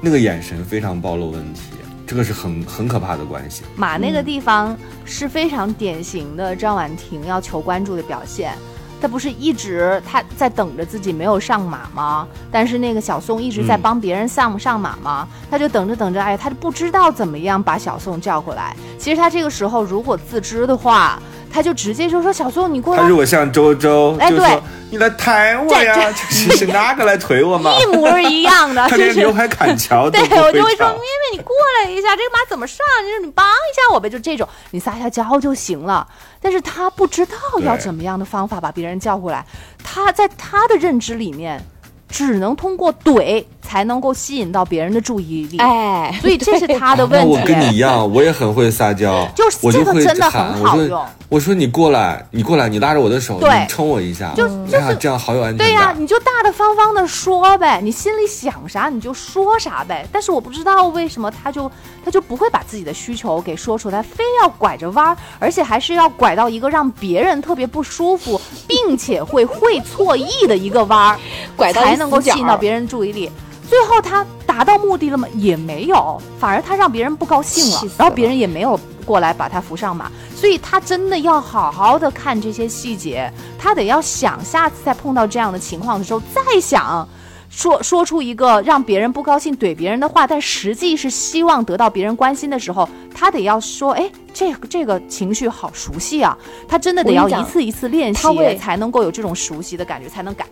那个眼神非常暴露问题，这个是很很可怕的关系。马那个地方是非常典型的张婉婷要求关注的表现。他不是一直他在等着自己没有上马吗？但是那个小宋一直在嗯帮别人上上马吗？他就等着等着，哎，他就不知道怎么样把小宋叫过来。其实他这个时候如果自知的话，他就直接就说小宋你过来他如果像周周，哎对就说你来抬我呀，这是哪个来推我嘛？一模一样的，他就是连刘海砍桥都对，我就会说，会跳妹妹，你过来一下，这个马怎么上？就是你帮一下我呗，就这种，你撒下娇就行了。但是他不知道要怎么样的方法把别人叫过来，他在他的认知里面，只能通过怼才能够吸引到别人的注意力。哎，所以这是他的问题。我跟你一样，我也很会撒娇，就是我就会这个真的很好用说我说你过来，你过来，你拉着我的手，对你撑我一下，就就是，这样好有安全感对呀、感。你就大大方方的说呗，你心里想啥你就说啥呗。但是我不知道为什么他就他就不会把自己的需求给说出来，非要拐着弯儿，而且还是要拐到一个让别人特别不舒服，并且会会错意的一个弯儿，拐到才能够吸引到别人注意力。最后他达到目的了吗？也没有，反而他让别人不高兴了然后别人也没有过来把他扶上马。所以他真的要好好的看这些细节，他得要想下次再碰到这样的情况的时候再想。说说出一个让别人不高兴、怼别人的话，但实际是希望得到别人关心的时候，他得要说，哎，这个这个情绪好熟悉啊，他真的得要一次一次练习他，才能够有这种熟悉的感觉，才能改。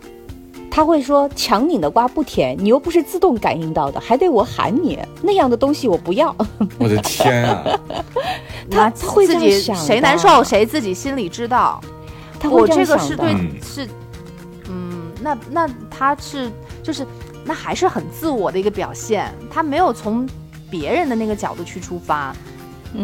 他会说强拧的瓜不甜，你又不是自动感应到的，还得我喊你，那样的东西我不要。我的天啊！那他会自己想谁难受谁自己心里知道。他会我这个是对嗯是，嗯，那那他是就是那还是很自我的一个表现，他没有从别人的那个角度去出发，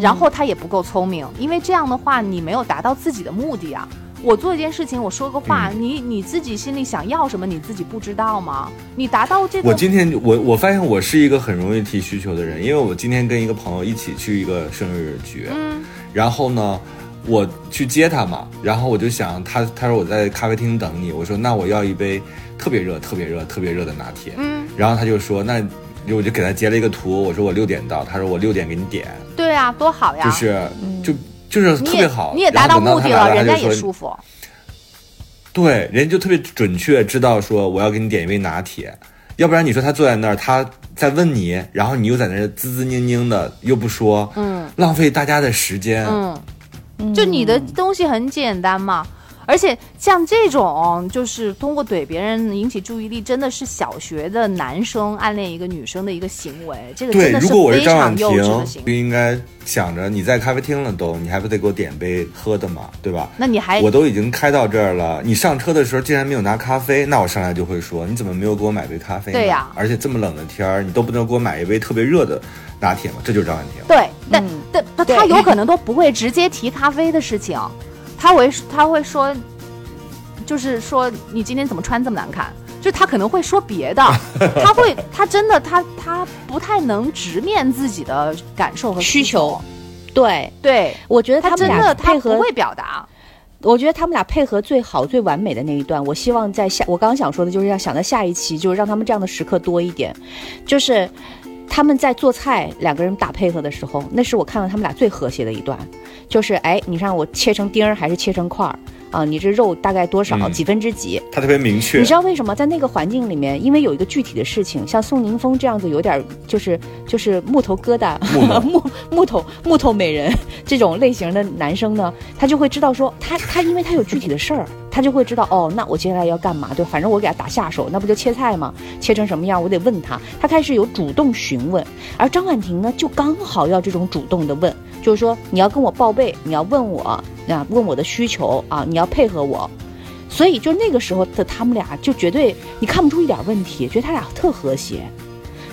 然后他也不够聪明，因为这样的话你没有达到自己的目的啊。我做一件事情，我说个话，你你自己心里想要什么，你自己不知道吗？你达到这个，我今天我我发现我是一个很容易提需求的人，因为我今天跟一个朋友一起去一个生日局，嗯。然后呢，我去接他嘛，然后我就想他他说我在咖啡厅等你，我说那我要一杯特别热、特别热、特别热的拿铁，嗯，然后他就说那我就给他截了一个图，我说我六点到，他说我六点给你点，对啊，多好呀，就是就就是特别好，你也达到目的了，人家也舒服。对，人家就特别准确知道说我要给你点一杯拿铁，要不然你说他坐在那儿，他在问你，然后你又在那儿滋滋拧拧的又不说，嗯浪费大家的时间。嗯，就你的东西很简单嘛。而且像这种就是通过怼别人引起注意力，真的是小学的男生暗恋一个女生的一个行为，这个真对，的如果我是非张婉常婷幼稚的行，为。就应该想着你在咖啡厅了都，你还不得给我点杯喝的嘛，对吧？那你还我都已经开到这儿了，你上车的时候竟然没有拿咖啡，那我上来就会说你怎么没有给我买杯咖啡？对呀而且这么冷的天儿，你都不能给我买一杯特别热的拿铁吗？这就是张婉婷。对，但嗯但他有可能都不会直接提咖啡的事情，他会他会说，就是说你今天怎么穿这么难看？就他可能会说别的，他会他真的他他不太能直面自己的感受和需求。求，对，对。我觉得他们俩真的他配合不会表达。我觉得他们俩配合最好、最完美的那一段，我希望在下，我刚刚想说的就是要想在下一期，就是让他们这样的时刻多一点，就是他们在做菜，两个人打配合的时候，那是我看到他们俩最和谐的一段，就是哎，你让我切成丁儿还是切成块儿啊？你这肉大概多少、嗯。几分之几？他特别明确，你知道为什么？在那个环境里面，因为有一个具体的事情，像宋宁峰这样子有点儿就是就是木头疙瘩、木 木头木头美人这种类型的男生呢，他就会知道说他他因为他有具体的事儿，他就会知道哦，那我接下来要干嘛？对，反正我给他打下手，那不就切菜吗？切成什么样，我得问他。他开始有主动询问，而张婉婷呢，就刚好要这种主动的问，就是说你要跟我报备，你要问我啊，问我的需求啊，你要配合我。所以就那个时候的他们俩就绝对你看不出一点问题，觉得他俩特和谐。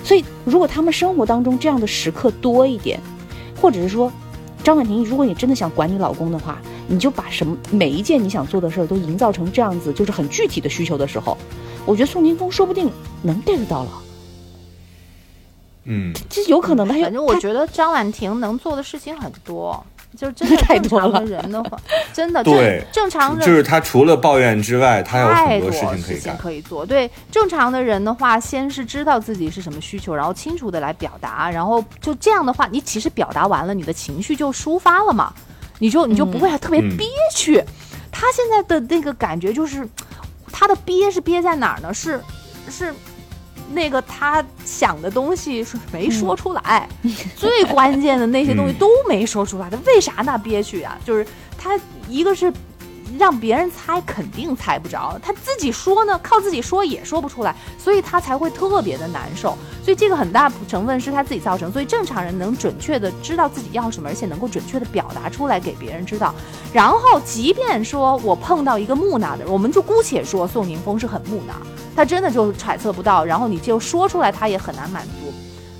所以如果他们生活当中这样的时刻多一点，或者是说，张婉婷，如果你真的想管你老公的话，你就把什么每一件你想做的事儿都营造成这样子，就是很具体的需求的时候，我觉得宋宁峰说不定能 get 到了，嗯，这有可能的。他有反正我觉得张婉婷能做的事情很多，就是真的 太多正常的了人的话，真的 对正正常人就是他除了抱怨之外，他有太很多事情可以干。可以做。对正常的人的话，先是知道自己是什么需求，然后清楚的来表达，然后就这样的话，你其实表达完了，你的情绪就抒发了嘛，你就你就不会特别嗯憋屈。他现在的那个感觉就是，他的憋是憋在哪儿呢？是是。那个他想的东西是没说出来，最关键的那些东西嗯都没说出来，他为啥那憋屈啊？就是他一个是让别人猜，肯定猜不着；他自己说呢，靠自己说也说不出来，所以他才会特别的难受。所以这个很大成分是他自己造成。所以正常人能准确的知道自己要什么，而且能够准确的表达出来给别人知道。然后，即便说我碰到一个木讷的人，我们就姑且说宋宁峰是很木讷，他真的就揣测不到，然后你就说出来，他也很难满足。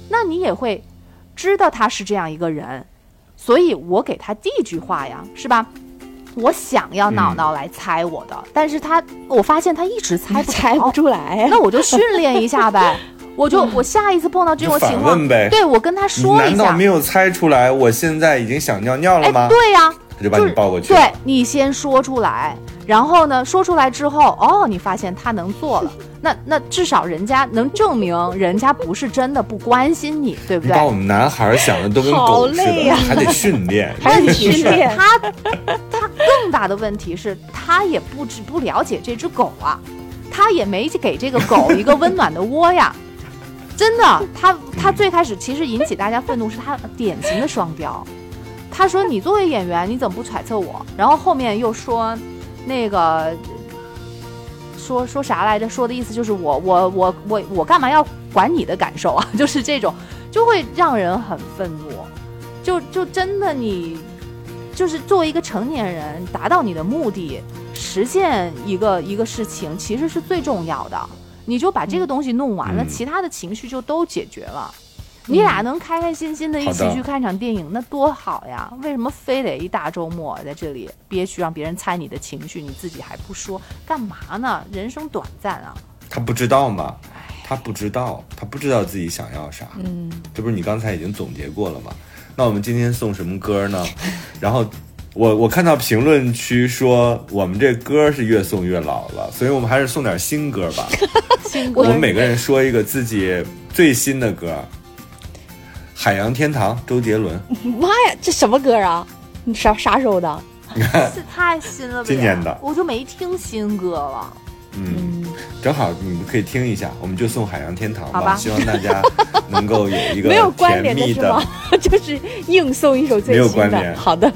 那你也会知道他是这样一个人，所以我给他第一句话呀，是吧？我想要脑脑来猜我的，但是他我发现他一直猜不 猜不出来，那我就训练一下呗，我就我下一次碰到这种情况，问呗。对我跟他说一下。难道没，有猜出来？我现在已经想尿尿了哎，吗？对呀、他就把你抱过去。对你先说出来，然后呢，说出来之后，哦，你发现他能做了，那那至少人家能证明人家不是真的不关心你，对不对？你把我们男孩想的都跟好狗似的，还得训练。还得训是练。他，他更大的问题是，他也不知不了解这只狗啊，他也没给这个狗一个温暖的窝呀。真的，他他最开始其实引起大家愤怒是他典型的双标。他说：“你作为演员，你怎么不揣测我？”然后后面又说，那个说说啥来着？说的意思就是我我我我我干嘛要管你的感受啊？就是这种，就会让人很愤怒。就就真的你，就是作为一个成年人，达到你的目的，实现一个一个事情，其实是最重要的。你就把这个东西弄完了，嗯其他的情绪就都解决了。你俩能开开心心的一起去看场电影，那多好呀！为什么非得一大周末在这里憋屈，让别人猜你的情绪，你自己还不说，干嘛呢？人生短暂啊！他不知道吗？他不知道，他不知道自己想要啥。嗯，这不是你刚才已经总结过了吗？那我们今天送什么歌呢？然后我我看到评论区说我们这歌是越送越老了，所以我们还是送点新歌吧。新歌我们每个人说一个自己最新的歌，《海洋天堂》周杰伦。妈呀，这什么歌啊？你啥啥时候的？是太新了吧？今年的我就没听新歌了。嗯，正好你们可以听一下，我们就送《海洋天堂》好吧希望大家 能够有一个没有关甜联的蜜的是吗？就是硬送一首最没有新的。关联好的，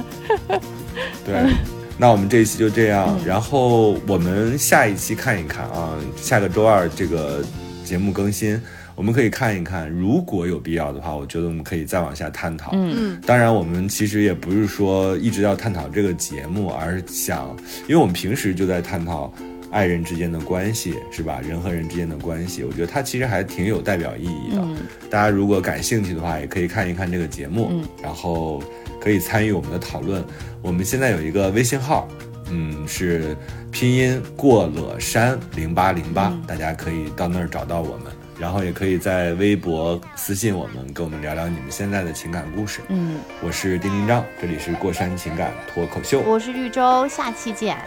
对，那我们这一期就这样，嗯然后我们下一期看一看啊，下个周二这个节目更新，我们可以看一看，如果有必要的话，我觉得我们可以再往下探讨。嗯嗯，当然，我们其实也不是说一直要探讨这个节目，而是想，因为我们平时就在探讨爱人之间的关系，是吧？人和人之间的关系，我觉得它其实还挺有代表意义的。嗯大家如果感兴趣的话，也可以看一看这个节目，嗯然后可以参与我们的讨论。我们现在有一个微信号，嗯，是拼音过了山零八零八，大家可以到那儿找到我们，然后也可以在微博私信我们，跟我们聊聊你们现在的情感故事。嗯，我是丁丁张，这里是过山情感脱口秀。我是绿洲，下期见。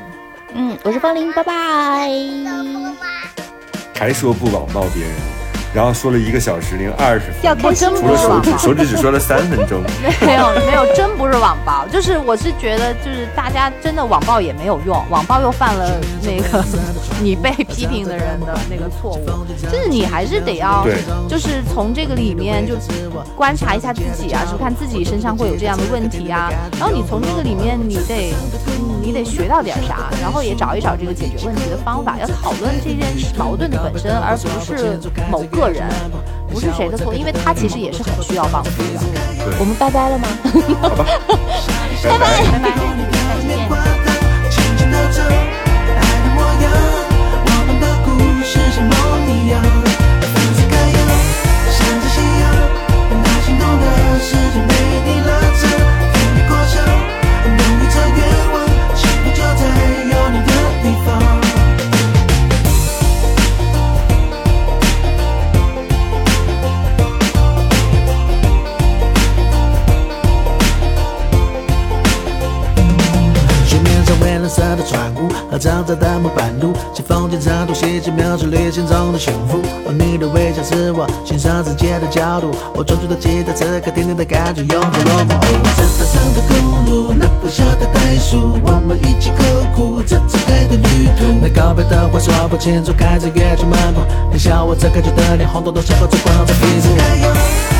嗯，我是方玲，拜拜。还说不网暴别人，然后说了一个小时零二十分，要开心真除了手指，不是网暴，手指只说了三分钟。没有没有，真不是网暴，就是我是觉得，就是大家真的网暴也没有用，网暴又犯了那个 你被批评的人的那个错误，就是你还是得要，就是从这个里面就观察一下自己啊，是看自己身上会有这样的问题啊，然后你从这个里面你得你得学到点啥，然后也找一找这个解决问题的方法，要讨论这件事矛盾的本身，而不是某个人，不是谁的错，因为他其实也是很需要帮助的。我们拜拜了吗？好吧，拜拜。拜拜，下期见。和长长的木板路，像风景长度细节描述旅行中的幸福。而你的微笑是我欣赏世界的角度，我专注的期待此刻甜甜的感觉永不落幕。这山上的公路，那不小的袋鼠，我们一起刻苦这次爱的旅途。那告别的话说不清楚，开着乐去漫步，你笑我这可爱的脸，红彤彤像火烛光在屁股。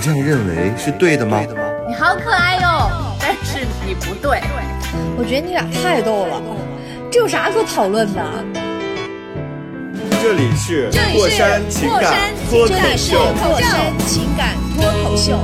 这样认为是对的吗？你好可爱哟，但是你不对。我觉得你俩太逗了，这有啥可讨论的？这里是过山情感脱口这里是。过山情感脱口秀。